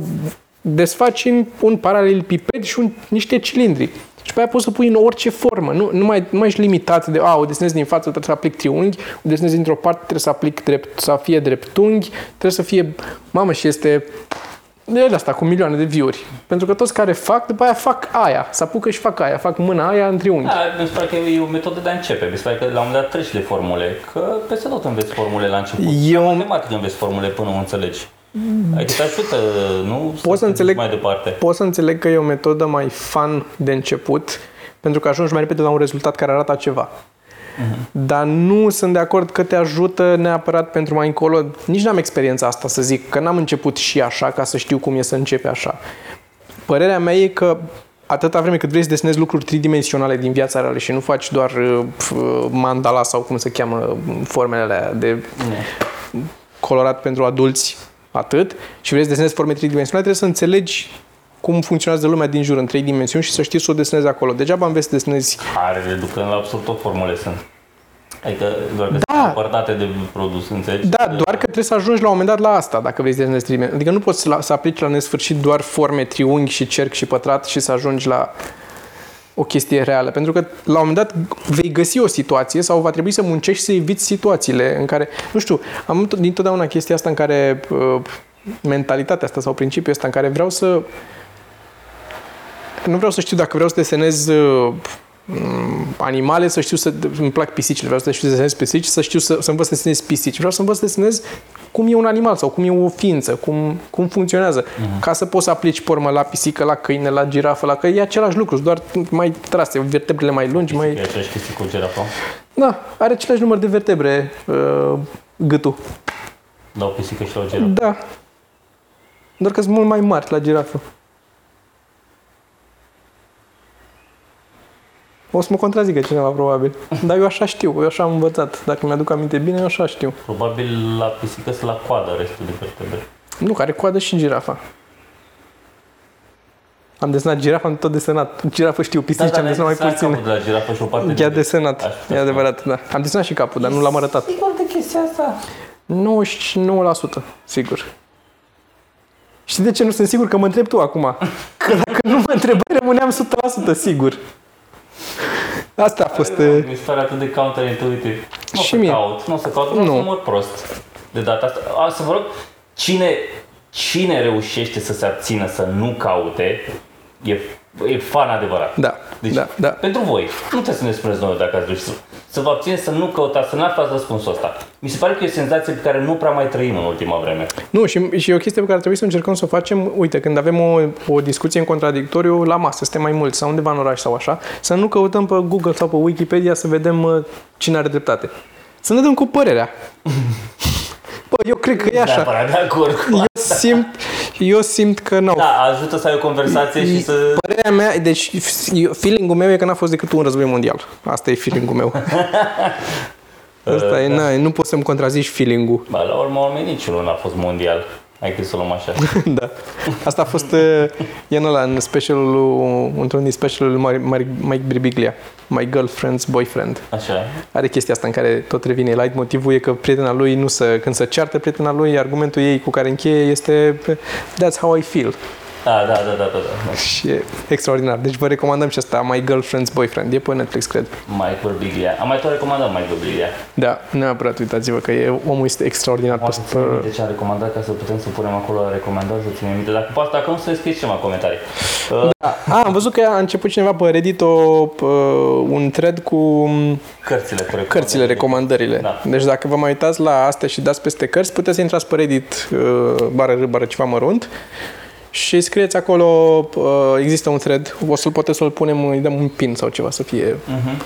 desfaci în un paralelipiped și un, niște cilindri. Și pe aia poți să pui în orice formă. Nu, nu, mai, nu mai ești limitat de, a, o desenezi din față, trebuie să aplic triunghi, o desenezi dintr-o parte, trebuie să aplic drept, să fie dreptunghi, trebuie să fie, mamă, și este de el asta, cu milioane de view-uri. Pentru că toți care fac, după aia fac aia, se apucă și fac aia, fac mâna aia în triunghi. Da, mi se pare că e o metodă de a începe. Mi se pare că la un moment dat treci de formule. Că peste tot înveți formule la început. Eu- La matematică înveți formule până o înțelegi. Adică te ajută, nu? Pot să te înțeleg- duci mai departe. Pot să înțeleg că e o metodă mai fun de început, pentru că ajungi mai repede la un rezultat care arată ceva. Dar nu sunt de acord că te ajută neapărat pentru mai încolo. Nici n-am experiența asta să zic, că n-am început și așa ca să știu cum e să începe așa. Părerea mea e că atâta vreme cât vrei să desenezi lucruri tridimensionale din viața reală și nu faci doar uh, f- uh, mandala sau cum se cheamă formele alea de Nu. colorat pentru adulți, atât, și vrei să desenezi forme tridimensionale, trebuie să înțelegi cum funcționează lumea din jur în trei dimensiuni și să știi să o desenezi acolo. Degeaba înveți să desenezi Care reducând la absurd tot formule sunt. Adică doar că Da. sunt împărtate de produs, înțelegi? Da, doar că trebuie să ajungi la un moment dat la asta, dacă vrei să desenezi tridimensional. Adică nu poți să, la, să aplici la nesfârșit doar forme, triunghi și cerc și pătrat și să ajungi la o chestie reală. Pentru că la un moment dat vei găsi o situație sau va trebui să muncești să eviți situațiile în care, nu știu, am tot- dintotdeauna chestia asta în care uh, mentalitatea asta sau principiul ăsta în care vreau să nu vreau să știu dacă vreau să desenez uh, m, animale, să știu să... Îmi plac pisicile, vreau să știu să desenez pisici, să știu să, să învăț să desenez pisici. Vreau să învăț să desenez cum e un animal sau cum e o ființă, cum, cum funcționează. Ca să poți să aplici pormă la pisică, la câine, la girafă, la că e același lucru, doar mai trase, vertebrele mai lungi, E mai... aceeași chestie cu girafa. Da, are același număr de vertebre uh, gâtul. Dau pisică și la o girafă. Da. Doar că sunt mult mai mari la girafă. O să mă contrazică cineva, probabil. Dar eu așa știu, eu așa am învățat. Dacă mi-aduc aminte bine, eu așa știu. Probabil la pisică să la coadă restul de vertebre. Nu, care coadă și girafa. Am desenat girafa, am tot desenat. Girafă știu, pisici Da, am desenat mai puțin. capul de la girafă și o parte I-a de desenat, Aș putea e să- adevărat, da. Am desenat și capul, dar nu l-am arătat. Sigur de chestia asta. 99%, sigur. Știi de ce nu sunt sigur? Că mă întreb tu acum. Că dacă nu mă întrebai, rămâneam 100% sigur. Asta a fost... uh, Mi se pare atât de counterintuitiv. Nu o Și să mie. caut, nu o să caut, nu o Nu. să mor prost de data asta. A, să vă rog, cine, cine reușește să se abțină să nu caute, e, e fan adevărat. Da, Deci, da, da. pentru voi, nu trebuie să ne spuneți noi dacă ați reușit să, să vă abțineți, să nu căutați, să nu aflați răspunsul ăsta. Mi se pare că e o senzație pe care nu prea mai trăim în ultima vreme. Nu, și, și e o chestie pe care trebuie să încercăm să o facem, uite, când avem o, o discuție în contradictoriu la masă, suntem mai mulți sau undeva în oraș sau așa, să nu căutăm pe Google sau pe Wikipedia să vedem uh, cine are dreptate. Să ne dăm cu părerea. Bă, eu cred că e așa. Neapărat de acord cu Eu simt, eu simt că nu. Da, ajută să ai o conversație și să... Părerea mea, deci eu- feeling-ul meu e că n-a fost decât un război mondial. Asta e feeling-ul meu. Asta e, na, nu poți să-mi contrazici feeling-ul. Ba, la urmă, urmei, niciunul n-a fost mondial. Hai că să o luăm așa. da. Asta a fost uh, e în ăla, în specialul, într-un din specialul lui Mike, Mike Birbiglia. My Girlfriend's Boyfriend. Așa. Are chestia asta în care tot revine. Light motivul e că prietena lui nu să, când se ceartă prietena lui, argumentul ei cu care încheie este That's how I feel. Da, da, da, da, da. da. Și e extraordinar. Deci vă recomandăm și asta, My Girlfriend's Boyfriend. E pe Netflix, cred. Michael Biglia. Am mai tot recomandat Michael Biglia. Da, neapărat uitați-vă că e, omul este extraordinar. Poate Pe, ține pe, minte ce am recomandat ca să putem să punem acolo la recomandat, să ținem minte. Dacă poate, dacă nu, să scrieți ceva în comentarii. Uh, a, am văzut că a început cineva pe Reddit o, p- un thread cu cărțile cu recomandări. cărțile, recomandările. Da. Deci dacă vă mai uitați la astea și dați peste cărți, puteți să intrați pe Reddit, uh, bară r, bară ceva mărunt, și scrieți acolo, uh, există un thread, o să-l puteți să-l punem, îi dăm un pin sau ceva să fie Mhm.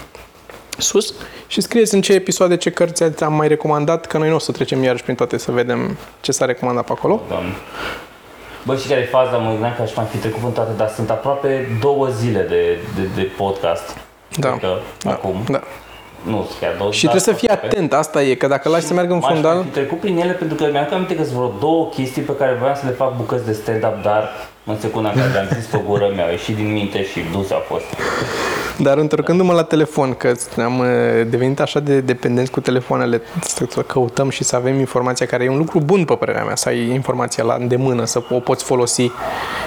sus și scrieți în ce episoade, ce cărți am mai recomandat, că noi nu o să trecem iarăși prin toate să vedem ce s-a recomandat pe acolo. Doamne. Bă, și care e faza? Mă gândeam că aș mai fi trecut în toate, dar sunt aproape două zile de, de, de podcast. Da. Cred că Da, acum. da. Nu, chiar două Și dar trebuie să fii aproape. atent, asta e, că dacă lași să meargă în M-aș fundal, mai fi trecut prin ele pentru că mi-am aminte că sunt vreo două chestii pe care voiam să le fac bucăți de stand-up, dar în secunda în care le-am zis pe gură mi-au ieșit din minte și duse a fost. Dar întorcându-mă la telefon, că am uh, devenit așa de dependenți cu telefoanele, să să căutăm și să avem informația care e un lucru bun, pe părerea mea, să ai informația la îndemână, să o poți folosi.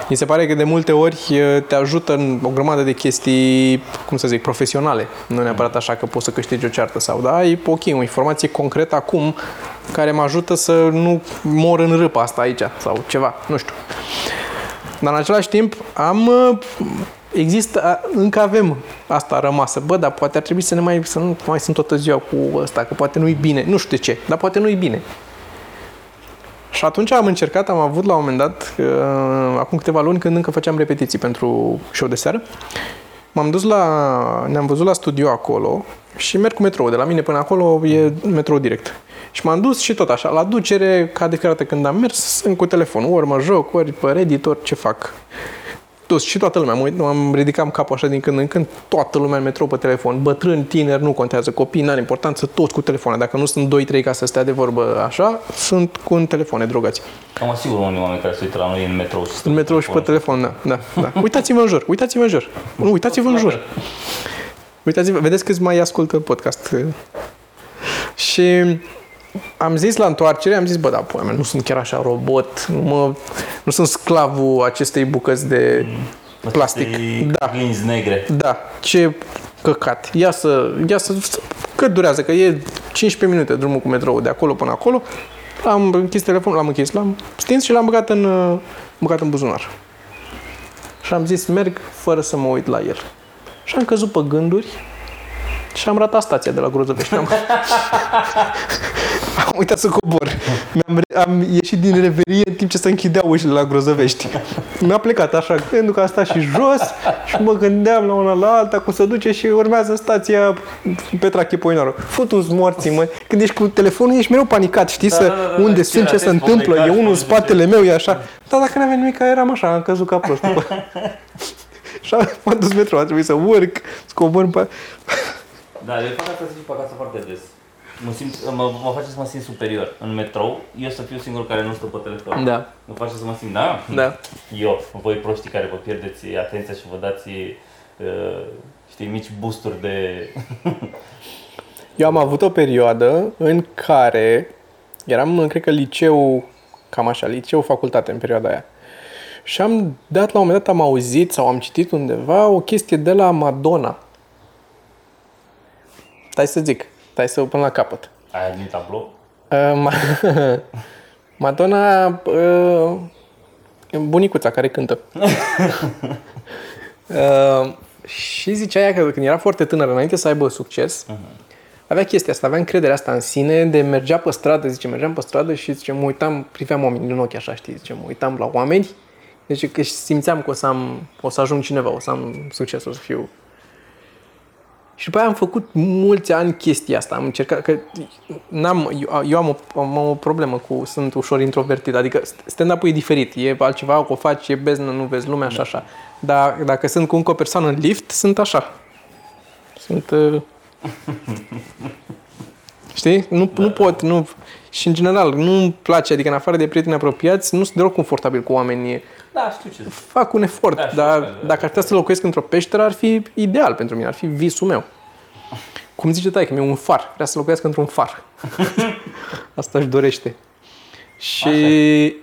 Mi se pare că de multe ori uh, te ajută în o grămadă de chestii, cum să zic, profesionale. Nu neapărat așa că poți să câștigi o ceartă sau, da, ai, ok, o informație concretă acum care mă ajută să nu mor în râpa asta aici sau ceva, nu știu. Dar în același timp am uh, există, a- încă avem asta rămasă. Bă, dar poate ar trebui să ne mai, să nu mai sunt toată ziua cu ăsta, că poate nu-i bine. Nu știu de ce, dar poate nu-i bine. Și atunci am încercat, am avut la un moment dat, uh, acum câteva luni, când încă făceam repetiții pentru show de seară, m-am dus la, ne-am văzut la studio acolo și merg cu metrou. De la mine până acolo e metrou direct. Și m-am dus și tot așa, la ducere, ca de fiecare dată când am mers, sunt cu telefonul, ori mă joc, ori pe Reddit, ori ce fac. Toți și toată lumea, mă uit, am ridicat capul așa din când în când, toată lumea în metrou pe telefon, bătrâni, tineri, nu contează, copii, n-are importanță, toți cu telefoane. Dacă nu sunt 2-3 ca să stea de vorbă așa, sunt cu un telefone drogați. Am asigur unii oameni care se uită la noi în metrou și În stau metrou și pe telefon, da, da, da. Uitați-vă în jur, uitați-vă în jur. Nu, uitați-vă în jur. Uitați-vă, vedeți câți mai ascultă podcast. Și am zis la întoarcere, am zis, bă, da, pula mea, nu sunt chiar așa robot, nu, mă, nu sunt sclavul acestei bucăți de plastic. Da, Glinzi negre. da, ce căcat. Ia să, ia să, cât durează, că e 15 minute drumul cu metrou de acolo până acolo. Am închis telefonul, l-am închis, l-am stins și l-am băgat în, uh, băgat în buzunar. Și am zis, merg fără să mă uit la el. Și am căzut pe gânduri și am ratat stația de la Grozăvești. Am, am uitat să cobor. Mi-am, re- am ieșit din reverie în timp ce se închideau ușile la Grozăvești. Mi-a plecat așa, pentru că a stat și jos și mă gândeam la una la alta, cum se duce și urmează stația Petra Chipoinaru. Futu-ți morții, mă. Când ești cu telefonul, ești mereu panicat, știi, Da, să, da, da, da, unde ce sunt, ce se atent, întâmplă, pomecaș, e unul în nu știu spatele meu, e așa. Dar dacă n-aveam nimic, eram așa, am căzut ca prost. și am m-am dus metro, a trebuit să urc, să cobor pe... Da, eu fac asta și pe acasă foarte des. Mă, simt, mă, mă face să mă simt superior. În metrou, eu să fiu singurul care nu stă pe telefon. Da. Mă face să mă simt, da? Da. Eu, voi proștii care vă pierdeți atenția și vă dați, uh, știi, mici boosturi de... Eu am avut o perioadă în care eram, cred că, liceu, cam așa, liceu, facultate în perioada aia. Și am dat, la un moment dat, am auzit sau am citit undeva o chestie de la Madonna. Stai să zic, stai să o pun la capăt. Aia din tablou? Uh, Ma- Madonna, uh, bunicuța care cântă. uh, și zicea ea că când era foarte tânără, înainte să aibă succes, avea chestia asta, avea încrederea asta în sine, de mergea pe stradă, zice, mergeam pe stradă și zice, mă uitam, priveam oamenii în ochi așa, știi, zice, mă uitam la oameni, deci că simțeam că o să, am, o să ajung cineva, o să am succes, o să fiu și după aia am făcut mulți ani chestia asta. Am încercat că n-am, eu, eu am, o, am o problemă cu, sunt ușor introvertit, adică stand-up-ul e diferit, e altceva, o faci, e beznă, nu vezi lumea și așa. Dar dacă sunt cu încă o persoană în lift, sunt așa. Sunt... Uh... Știi? Nu, nu pot, nu... Și în general, nu-mi place, adică în afară de prieteni apropiați, nu sunt deloc confortabil cu oamenii. Da, știu ce. Fac un efort, Da, știu dar ce, da. dacă ar putea să locuiesc într-o peșteră, ar fi ideal pentru mine, ar fi visul meu. Cum zice tai, că mi-e un far, vrea să locuiască într-un far. Asta își dorește. Și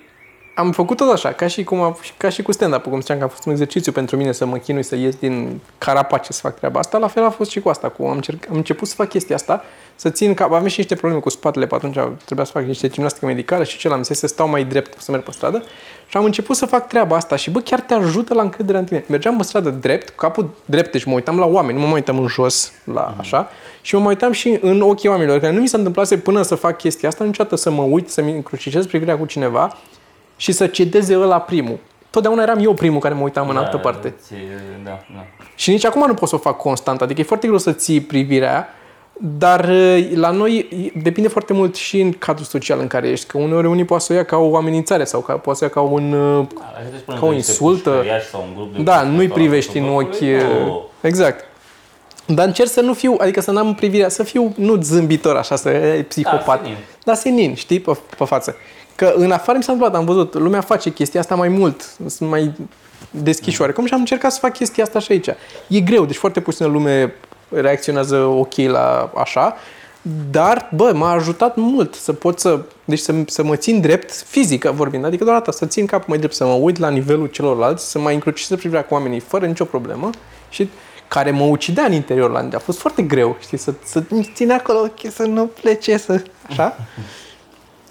am făcut tot așa, ca și, cum a, ca și cu stand-up, cum ziceam că a fost un exercițiu pentru mine să mă chinui să ies din carapace să fac treaba asta, la fel a fost și cu asta. Cu, am, încerc, am început să fac chestia asta, să țin cap, aveam și niște probleme cu spatele, pe atunci trebuia să fac niște gimnastică medicală și ce l-am zis să stau mai drept să merg pe stradă și am început să fac treaba asta și bă, chiar te ajută la încrederea în tine. Mergeam pe stradă drept, cu capul drept, deci mă uitam la oameni, nu mă mai uitam în jos, la așa, și mă mai uitam și în ochii oamenilor, care nu mi se întâmplase până să fac chestia asta, niciodată să mă uit, să-mi încrucișez privirea cu cineva și să cedeze ăla primul. Totdeauna eram eu primul care mă uitam în altă parte. Ți, da, da. Și nici acum nu pot să o fac constant, adică e foarte greu să ții privirea, dar uh, la noi depinde foarte mult și în cadrul social în care ești, că uneori unii poate să o ia ca o amenințare sau ca, poate să o ia ca un... uh, Hai să spunem Ca o că niște insultă. pușcăriași Sau un grup de Da, pușcători nu-i sau privești în altul, ochi... bă, uh, Exact. Dar încerc să nu fiu, adică să n-am privirea, să fiu nu zâmbitor așa, să e psihopat, senin. dar senin, știi, pe, pe față. Că în afară mi s-a întâmplat, am văzut, lumea face chestia asta mai mult, sunt mai deschiși oarecum și am încercat să fac chestia asta și aici. E greu, deci foarte puțină lume reacționează ok la așa, dar, bă, m-a ajutat mult să pot să, deci să, să mă țin drept, fizică vorbind, adică doar atât, să țin capul mai drept, să mă uit la nivelul celorlalți, să mai încrucișez privirea cu oamenii fără nicio problemă. Și care mă ucidea în interior la A fost foarte greu, știi, să, să țin acolo ochii, să nu plece, să, așa,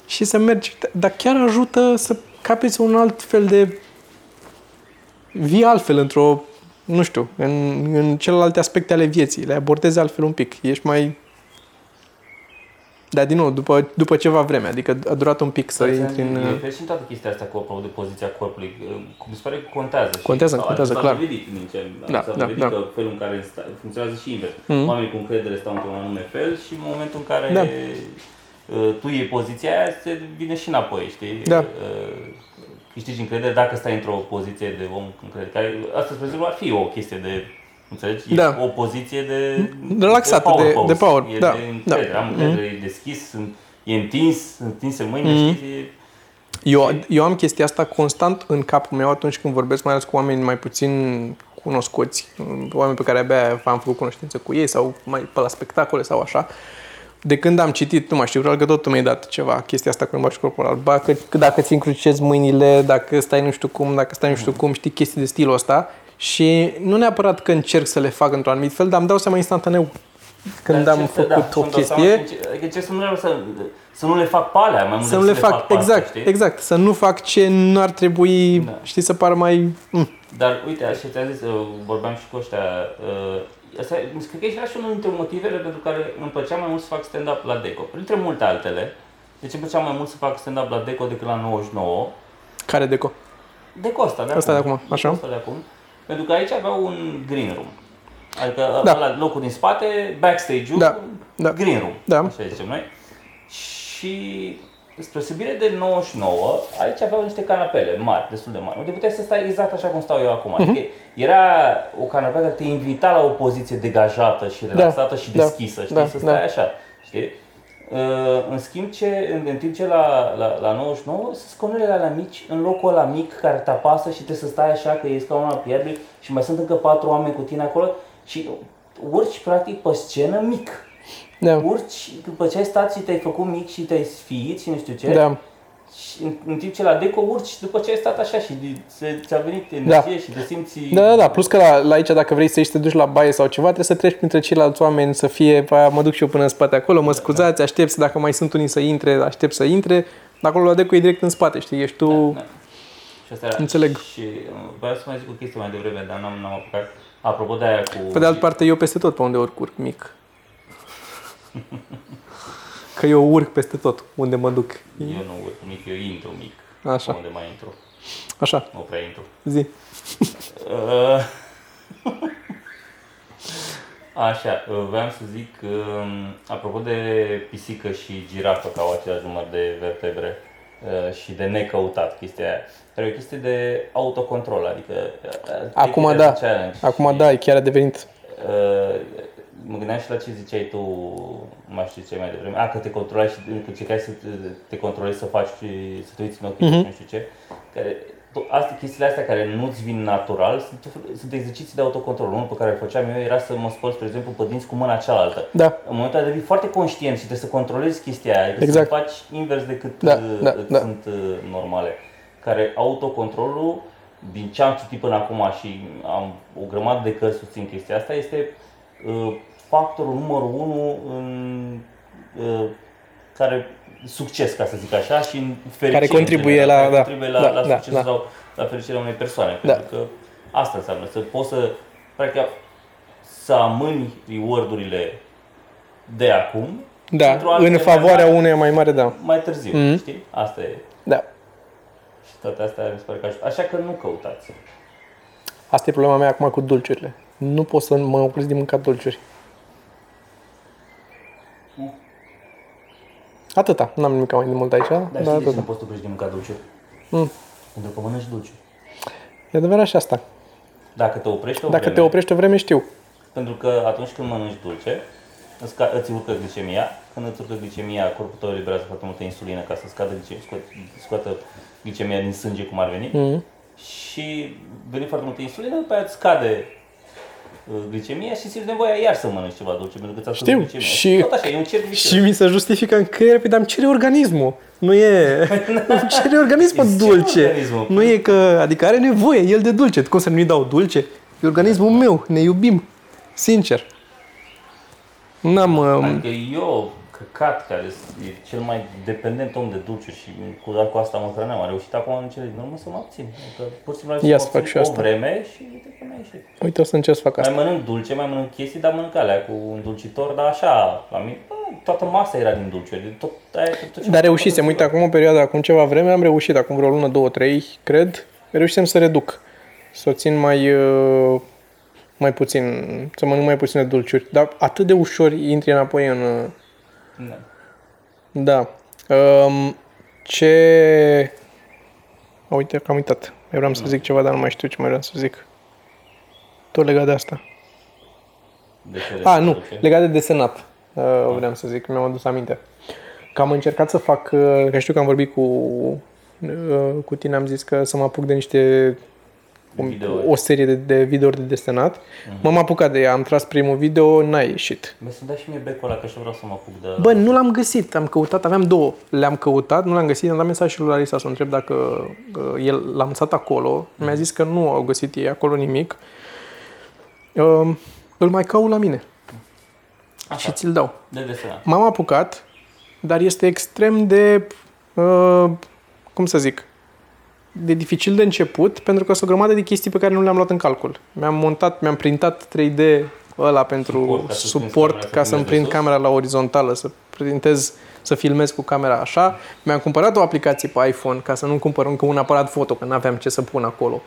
și să mergi. Dar chiar ajută să capeți un alt fel de vii altfel într-o, nu știu, în, în celelalte aspecte ale vieții, le abordezi altfel un pic. Ești mai... Dar din nou, după, după ceva vreme, adică a durat un pic să Să intri în... E și în toată chestia asta cu apropo de poziția corpului. Cum mi se pare că contează. Și Contează, s-a- contează, s-a clar. dovedit din ce, Da, s-a da, dovedit da. că felul în care sta, funcționează și invers. Mhm. Oamenii cu încredere stau într-un anume fel și în momentul în care Da. Uh, tu iei poziția aia, se vine și înapoi, știi? Da. Uh, câștigi încredere dacă stai într-o poziție de om cu încredere. Care, asta, spre exemplu, ar fi o chestie de Înțelegi? E Da. o poziție de... Relaxată, de- pose. de power, E da, de încredere. da. Am încredere, e deschis, sunt- e întins, sunt întinse mâinile, știi? E- Eu, eu am chestia asta constant în capul meu atunci când vorbesc, mai ales cu oameni mai puțin cunoscuți, oameni pe care abia am făcut cunoștință cu ei sau mai pe la spectacole sau așa. De când am citit, nu mai știu, vreau că tot tu mi-ai dat ceva, chestia asta cu limbaj corporal. Ba, că, că dacă ți încrucișezi mâinile, dacă stai nu știu cum, dacă stai nu știu cum, știi chestii de stilul ăsta. Și nu neapărat că încerc să le fac într-un anumit fel, dar îmi dau seama instantaneu când Dar am ce- făcut da, o și-mi dau chestie. seama și înce- Adică ce să nu le să, să nu le fac pe alea, mai mult Să nu decât le fac, pe astea, exact, știi? exact, să nu fac ce nu ar trebui, Da. știi, să pară mai... Mm. Dar uite, așa ți-am zis, uh, vorbeam și cu ăștia, uh, asta, e- cred că era și unul dintre motivele pentru care îmi plăcea mai mult să fac stand-up la Deco. Printre multe altele, Deci îmi plăcea mai mult să fac stand-up la Deco decât la 99. Care deco? Deco ăsta de Ăsta de acum. acum, așa. Deco ăsta de acum. Pentru că aici aveau un green room. Adică Da. la locul din spate, backstage-ul, Da, da. green room. Da. Așa zicem noi. Și spre osebire de 99, aici aveau niște canapele mari, destul de mari, unde puteai să stai exact așa cum stau eu acum. Mhm. Adică era o canapea care te invita la o poziție degajată și relaxată și da, deschisă, știi, da, să stai da. așa, știi? Uh, în schimb, ce, în, în timp ce la, la, la 99 sunt scaunele alea mici, în locul ăla mic care te apasă și trebuie să stai așa că e scaunul la pierdere și mai sunt încă patru oameni cu tine acolo și urci practic pe scenă mic. Da. Urci, după ce ai stat și te-ai făcut mic și te-ai sfiit și nu știu ce, Da. și în, în timp ce la deco urci după ce ai stat așa și de- se- ți-a venit energie și te simți... Da, da, da. Plus că la, la aici, dacă vrei să ieși să te duci la baie sau ceva, trebuie să treci printre ceilalți oameni, să fie, "Pa, mă duc și eu până în spate acolo, mă scuzați, aștepți, dacă mai sunt unii să intre, aștept să intre. Dar acolo la deco e direct în spate, știi, ești tu... Da. Și asta era. Înțeleg. Și uh, vreau să mai zic o chestie mai devreme, dar n-am, n-am apucat. Apropo de aia cu... Pe de altă parte, eu peste tot pe unde urc, urc mic. Că eu urc peste tot, unde mă duc. Eu nu urc mic, eu intru mic. Așa. Unde mai intru. Așa, Nu prea intru. zi. Uh, Așa, uh, vreau să zic, um, apropo de pisică și girafă, că au același număr de vertebre uh, și de necăutat chestia aia, care e o chestie de autocontrol, adică... uh, Acum take it da, as a challenge. acum Și, da, e chiar a devenit... uh, Mă gândeam și la ce ziceai tu, nu mai știu ce mai devreme, a, că te controlai și că încercai să te, te controlezi să faci, să te uiți în ochii, Mhm. mm-hmm. nu știu ce, care, to- astea, chestiile astea care nu-ți vin natural sunt, tot fel- sunt exerciții de autocontrol. Unul pe care îl făceam eu era să mă spăl, spre exemplu, pe dinți cu mâna cealaltă. Da. În momentul ăla devii foarte conștient și trebuie să controlezi chestia aia, adică Exact. să faci invers decât Da, uh, da, îți da. sunt uh, normale. Care autocontrolul, din ce am citit până acum și am o grămadă de cărți susțin chestia asta, este uh, factorul numărul unu în uh, care succes, ca să zic așa, și în fericire. Care contribuie în la- general, da, care contribuie la, da, la da, succesul da. sau la fericirea unei persoane. Da. Pentru că asta înseamnă, să poți să, practic, să amâni reward-urile de acum Da, pentru altele în mai favoarea mari uneia mai mare, da. mai târziu, Mhm. știi? Asta e. Da. Și toate astea mi se pare că ajută. Așa că nu căutați. Asta e problema mea acum cu dulciurile. Nu pot să mă opresc din mâncat dulciuri. Atâta. N-am nimic mai de mult aici, Dar dar știi de ce nu atâta. poți să oprești din mâncat dulciuri? Mm. Pentru că mănânci dulciuri. E adevărat și asta. Dacă te oprești o Dacă vreme, te oprești o vreme, știu. Pentru că atunci când mănânci dulce, îți, ca, îți urcă glicemia. Când îți urcă glicemia, corpul tău eliberează foarte multă insulină ca să scadă glicemia, scoată, scoată glicemia din sânge, cum ar veni. Mhm. Și veni foarte multă insulină, după aia îți scade uh, glicemia și simți nevoia iar să mănânci ceva dulce, pentru că ți-a scăzut Știu. glicemia. Și, Tot așa, e un cerc vicios. și mi se justifică în creier, păi, dar îmi cere organismul. Nu e... îmi cere organismul Îți cere dulce. organismul. Nu e că... Adică are nevoie el de dulce. Cum să nu-i dau dulce? E organismul meu. Ne iubim. Sincer. N-am... um, Adică eu, căcat, care e cel mai dependent om de dulciuri și cu, cu asta mă hrăneam, am reușit acum în cele din urmă să mă abțin. Adică pur și simplu am Ia să să mă fac și abțin o asta. vreme și uite că mi-a ieșit. Uite, o să încerc să fac asta. Mai mănânc dulce, mai mănânc chestii, dar mănânc alea cu un dulcitor, dar așa, la mine, bă, toată masa era din dulciuri, de tot, aia, tot ce Dar reușisem, uite, acum o perioadă, acum ceva vreme, am reușit, acum vreo lună, două, trei, cred, reușisem să reduc. Să o țin mai, uh, mai puțin, să mănânc mai puține dulciuri. Dar atât de ușor intri înapoi în... uh, Da. Da. Um, ce... A, uite că am uitat. Eu vreau să zic ceva, dar nu mai știu ce mai vreau să zic. Tot legat de asta. De ce A, nu, dulce? legat de desenat, uh, vreau să zic, mi-am adus aminte. Că am încercat să fac, uh, că știu că am vorbit cu, uh, cu tine, am zis că să mă apuc de niște, Videouri. o serie de, de videouri de desenat. M-am apucat de ea, am tras primul video, n-a ieșit. Mi-a să-mi dai și mie becul ăla, că și eu vreau să mă apuc de... Bă, nu l-am găsit, am căutat, aveam două. Le-am căutat, nu l-am găsit, am dat mesaj și lui Larisa să o întreb dacă uh, el l-a lăsat acolo. Mi-a zis că nu au găsit ei acolo nimic. Uh, îl mai caut la mine Așa, și ți-l dau. de desenat. M-am apucat, dar este extrem de, uh, cum să zic, de dificil de început, pentru că sunt o grămadă de chestii pe care nu le-am luat în calcul. Mi-am montat, mi-am printat 3D ăla pentru Suport, ca să suport, prinzi ca să-mi camera să prind filmezi de camera la orizontală, să pretintez să filmez cu camera așa. Mi-am cumpărat o aplicație pe iPhone ca să nu cumpăr încă un aparat foto, că nu aveam ce să pun acolo.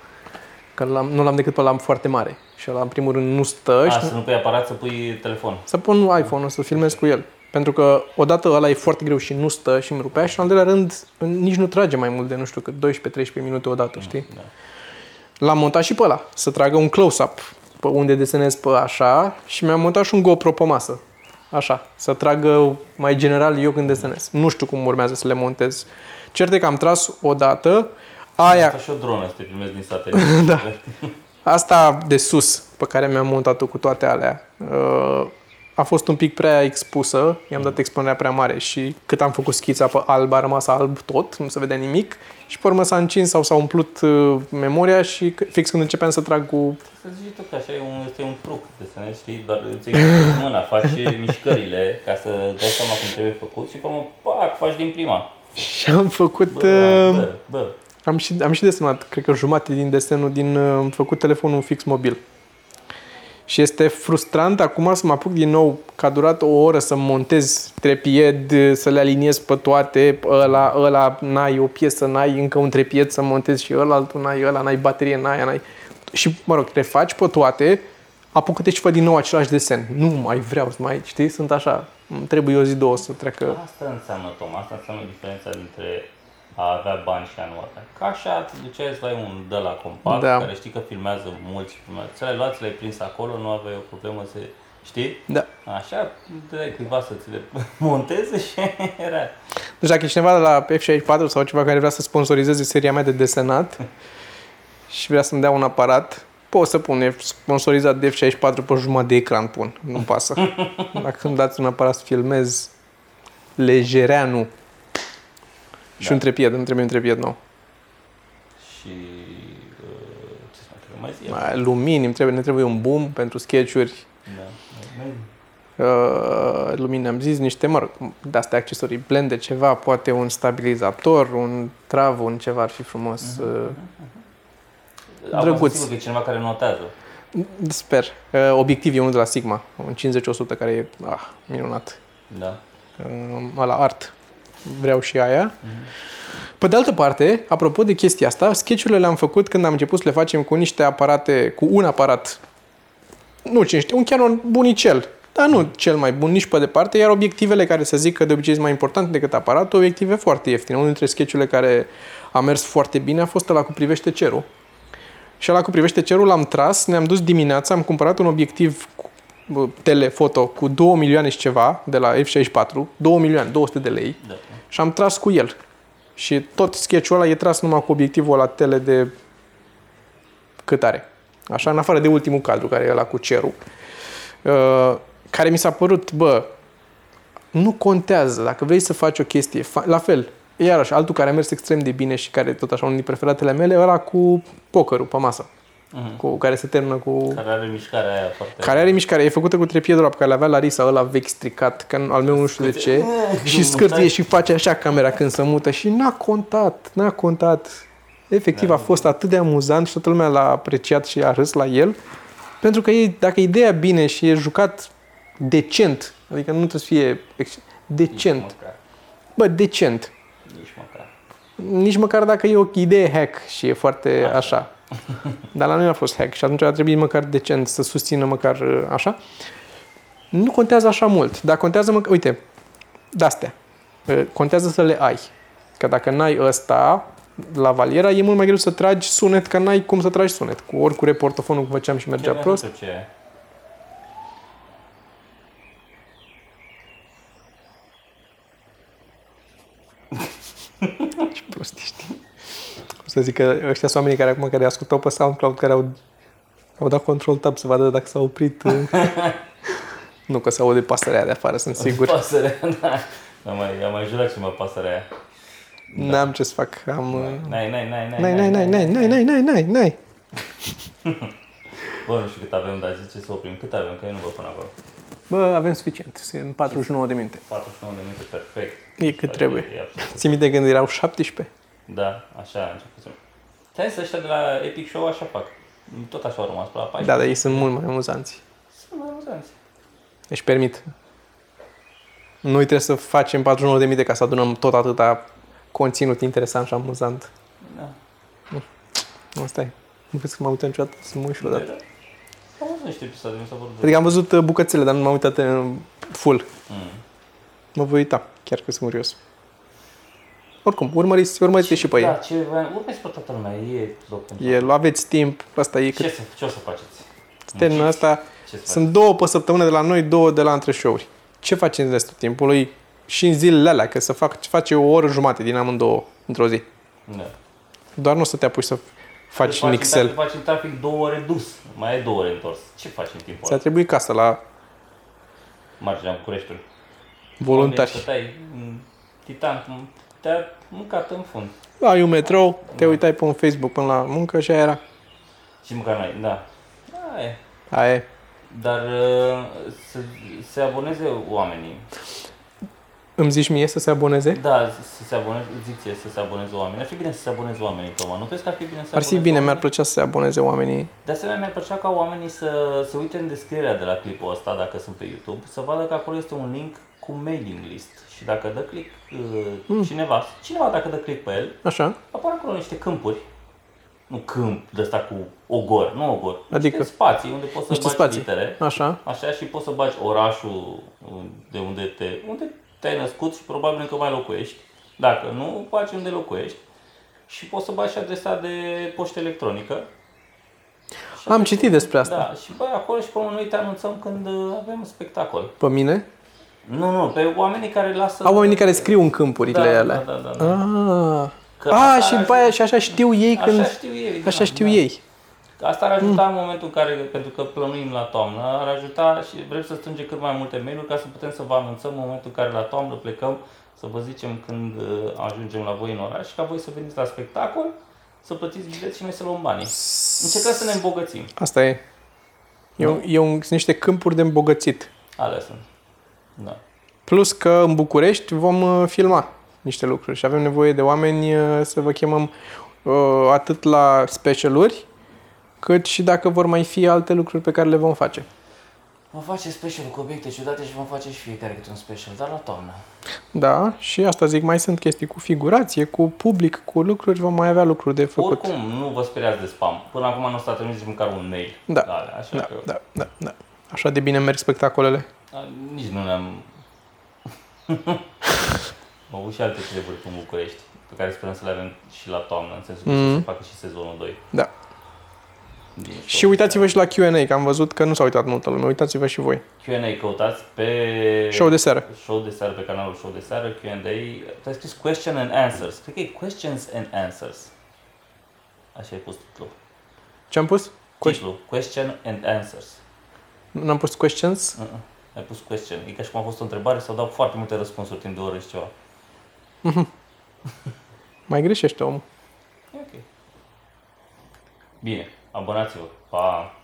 Că l-am, nu l-am decât pe l-am foarte mare. Și la în primul rând nu stă. A, și să nu pui aparat, să pui telefon. să pun iPhone-ul să filmez cu el. Pentru că odată ăla e foarte greu și nu stă și îmi rupea și în al doilea rând nici nu trage mai mult de, nu știu cât, 12-13 minute odată, știi? Da. L-am montat și pe ăla, să tragă un close-up pe unde desenez pe așa și mi-am montat și un GoPro pe masă. Așa, să tragă mai general eu când desenez. Nu știu cum urmează să le montez. Cert e că am tras odată, aia, Asta și o dronă să te filmezi din satelit. Da. asta de sus, pe care mi-am montat-o cu toate alea, uh, a fost un pic prea expusă, i-am dat expunerea prea mare și cât am făcut schița pe alb, a rămas alb tot, nu se vedea nimic și pe urmă s-a încins sau s-a umplut uh, memoria și c- fix când începeam să trag cu... Să zici tu că așa e un, este un truc, desenezi, știi, doar îți exerciți mâna, faci mișcările ca să dai seama cum trebuie făcut și pe urmă, pac, faci din prima. Și am făcut... Bă, uh, bă, bă. Am și, am și desenat, cred că jumate din desenul din... uh, Am făcut telefonul fix mobil. Și este frustrant acum să mă apuc din nou, că a durat o oră să montez trepied, să le aliniez pe toate, ăla, ăla, n-ai o piesă, n-ai încă un trepied să montezi și ăla, altul n-ai ăla, n-ai baterie, n-ai, aia, n-ai... Și, mă rog, refaci pe toate, apucă-te și fă din nou același desen. Nu mai vreau să mai, știi, sunt așa, îmi trebuie o zi, două să treacă. Asta înseamnă, Tom, asta înseamnă diferența dintre a avea bani și a nu avea. Ca așa te duceai să luai un de la compact, Da. care știi că filmează mulți și filmează. Ți le luat, ți le-ai prins acolo, nu aveai o problemă să... Știi? Da. Așa, dai cuiva să ți le monteze și era. Deci dacă e cineva de la F64 sau ceva care vrea să sponsorizeze seria mea de desenat și vrea să-mi dea un aparat, pot să pun e sponsorizat de F64 pe jumătate de ecran pun, nu pasă. Dacă îmi dați un aparat să filmez lejereanu și Da. un trepied, îmi trebuie un trepied nou. Și... uh, Ce să mai trebuie? Mai zi? Mai Lumini, îmi trebuie, ne trebuie un boom pentru sketch-uri. Da. Mai- Uh, lumini am zis, niște, mă rog, de-astea accesorii, blende, ceva, poate un stabilizator, un trav, un ceva ar fi frumos. Uh, Acum Drăguț. sunt sigur că e cineva care notează. Sper. Uh, Obiectiv e unul de la Sigma, un 50-100 care e ah, minunat. Da. Uh, la art. Vreau și aia. Pe de altă parte, apropo de chestia asta, sketch-urile le-am făcut când am început să le facem cu niște aparate, cu un aparat, nu cine știe, un Canon bunicel, dar nu cel mai bun nici pe departe, iar obiectivele care să zic că de obicei sunt mai importante decât aparatul, obiective foarte ieftine. Unul dintre sketch-urile care a mers foarte bine a fost ăla cu privește cerul. Și ăla cu privește cerul l-am tras, ne-am dus dimineața, am cumpărat un obiectiv cu- bă, telefoto cu 2 milioane și ceva de la F64, 2 milioane, 200 de lei Da. Și am tras cu el. Și tot sketch-ul ăla e tras numai cu obiectivul la tele de cât are. Așa, în afară de ultimul cadru, care e ăla cu cerul, uh, care mi s-a părut, bă, nu contează. Dacă vrei să faci o chestie, fa- la fel, iarăși, altul care a mers extrem de bine și care tot așa unul din preferatele mele, ăla cu pokerul pe masă, Mhm. cu, care se termină cu... Care are mișcarea aia foarte... Care are mișcare, e făcută cu trepiedul ăla pe care l-avea Larisa, ăla vechi stricat, că al meu nu știu de ce, și scârție și face așa camera când se mută și n-a contat, n-a contat. Efectiv a fost atât de amuzant și toată lumea l-a apreciat și a râs la el, pentru că e, dacă e ideea bine și e jucat decent, adică nu trebuie să fie ex- Nici decent, măcar. bă, decent, Nici măcar. nici măcar dacă e o idee hack și e foarte așa. așa. Dar la noi a fost hack și atunci a trebuit măcar decent să susțină măcar uh, așa. Nu contează așa mult, dar contează, măcar, uite, de-astea. Uh, Contează să le ai. Că dacă n-ai ăsta, la valiera, e mult mai greu să tragi sunet, că n-ai cum să tragi sunet. Cu ori cu reportofonul, cum făceam și mergea Ce prost. nu știu ce. Ce prost ești. O să zic că ăștia sunt oamenii care acum care ascultau pe SoundCloud, care au, au dat control tab să vadă dacă s-a oprit. uh. nu că se aude pasărea de afară, sunt sigur. Pasărea, da. Am mai, am mai jurat și mă pasărea aia. N-am ce să fac. Am... uh, N-ai, n-ai, n-ai, N-ai, n-ai, n-ai, n-ai, n-ai, n-ai, n-ai, n-ai, n-ai. Bă, nu știu cât avem, dar zice să oprim. Cât avem? Că eu nu vă pun acolo. Bă, avem suficient. Sunt 49 de minute. 49 de minute, perfect. E cât trebuie. E absolut. Ții minte când erau 17? Da, așa a început. să- Stai să ăștia de la Epic Show așa fac. Tot așa au rămas pe la 14. Da, dar ei sunt mult mai amuzanți. Sunt mai amuzanți. Își permit. Noi trebuie să facem 49.000 de ca să adunăm tot atâta conținut interesant și amuzant. Da. Asta e. Nu vezi că m-am uitat niciodată să mă uit și odată. Am văzut niște episoade, mi s-a părut Adică am văzut uh, bucățele, dar nu m-am uitat în full. Mm. Mă voi uita, chiar că sunt curios. Oricum, urmăriți, urmăriți și pe Da, ei. ce voiam, urmezi pe toată lumea, e loc pentru E, aveți timp, asta e Ce, cât să, ce o să faceți? termenul ăsta. Ce să Sunt două pe săptămână de la noi, două de la între show-uri. Ce faceți în restul timpului? Și în zilele alea, că să fac, face o oră jumate din amândouă într-o zi. faceți? Da. Doar nu o să te apuci să faci în Faci Excel. Faci în trafic două ore dus, mai ai două ore întors. Ce faci în timpul Ți-a ăla? trebuit casă la Marginea Bucureștiului. Să voluntari. tai în titan, cum te-a mâncat în fund. Ai un metrou, te uitai pe un Facebook până la muncă și aia era. Și măcar noi, da. Da, e. Aia e. Dar uh, să se aboneze oamenii. Îmi zici mie să se aboneze? Da, să se aboneze, zic ție, să se aboneze oamenii. Ar fi bine să se aboneze oamenii, Toma. Nu crezi că ar fi bine să se Ar fi aboneze bine, mi-ar oamenii? plăcea să se aboneze oamenii. De asemenea, mi-ar plăcea ca oamenii să se uite în descrierea de la clipul ăsta, dacă sunt pe YouTube, să vadă că acolo este un link cu mailing list. Și dacă dă click uh, cineva, cineva dacă dă click pe el, Așa? apar acolo niște câmpuri. Nu câmp de ăsta cu ogor, nu ogor. Adică? Niște spații unde poți să Niște bagi spații. litere. Așa? Așa și poți să bagi orașul de unde te, unde te-ai născut și probabil încă mai locuiești. Dacă nu, bagi unde locuiești. Și poți să bagi și adresa de poștă electronică. Și Am atunci- citit despre asta. Da, și băi, acolo și pe urmă noi te anunțăm când uh, avem un spectacol. Pe mine? Nu, nu, pe oamenii care lasă... Au oamenii care scriu în câmpurile da, alea. Da, da, da. da. Ah. Că Ah, asta și ar după fi- aia și așa știu ei când... Așa știu ei. Așa da, știu da. ei. Asta ar ajuta în momentul în care, pentru că plănuim la toamnă, ar ajuta și vrem să strângem cât mai multe mail ca să putem să vă anunțăm în momentul în care la toamnă plecăm, să vă zicem când uh, ajungem la voi în oraș și ca voi să veniți la spectacol, să plătiți bilet și noi să luăm banii. Încercăm să ne îmbogățim. Asta e. E, un, e un, sunt niște câmpuri de îmbogățit. Alea sunt. Da. Plus că în București vom uh, filma niște lucruri și avem nevoie de oameni uh, să vă chemăm uh, atât la specialuri, cât și dacă vor mai fi alte lucruri pe care le vom face. Vom face special cu obiecte ciudate și vom face și fiecare câte un special, dar la toamnă. Da, și asta zic, mai sunt chestii cu figurație, cu public, cu lucruri, vom mai avea lucruri de făcut. Oricum, nu vă speriați de spam. Până acum nu s-a trimis nici măcar un mail. Da, la alea, așa Da, că da, da, da. Așa de bine merg spectacolele. A, Nici nu ne-am... Am avut și alte treburi în București, pe care sperăm să le avem și la toamnă, în sensul că Mhm. să se facă și sezonul 2. Da. Din Și uitați-vă și la Q&A, că am văzut că nu s-a uitat multă lume. Uitați-vă și voi. Q&A căutați pe... Show de seară. Show de seară, pe canalul Show de seară, Q&A. Tu ai scris question and answers. Cred că e questions and answers. Așa ai pus titlul. Ce am pus? Ques- Titlul. Question and answers. Nu am pus questions? Uh-uh. Ai pus question. E ca și cum a fost o întrebare sau dau foarte multe răspunsuri timp de o oră și ceva. Mai greșește omul. E ok. Bine, abonați-vă. Pa!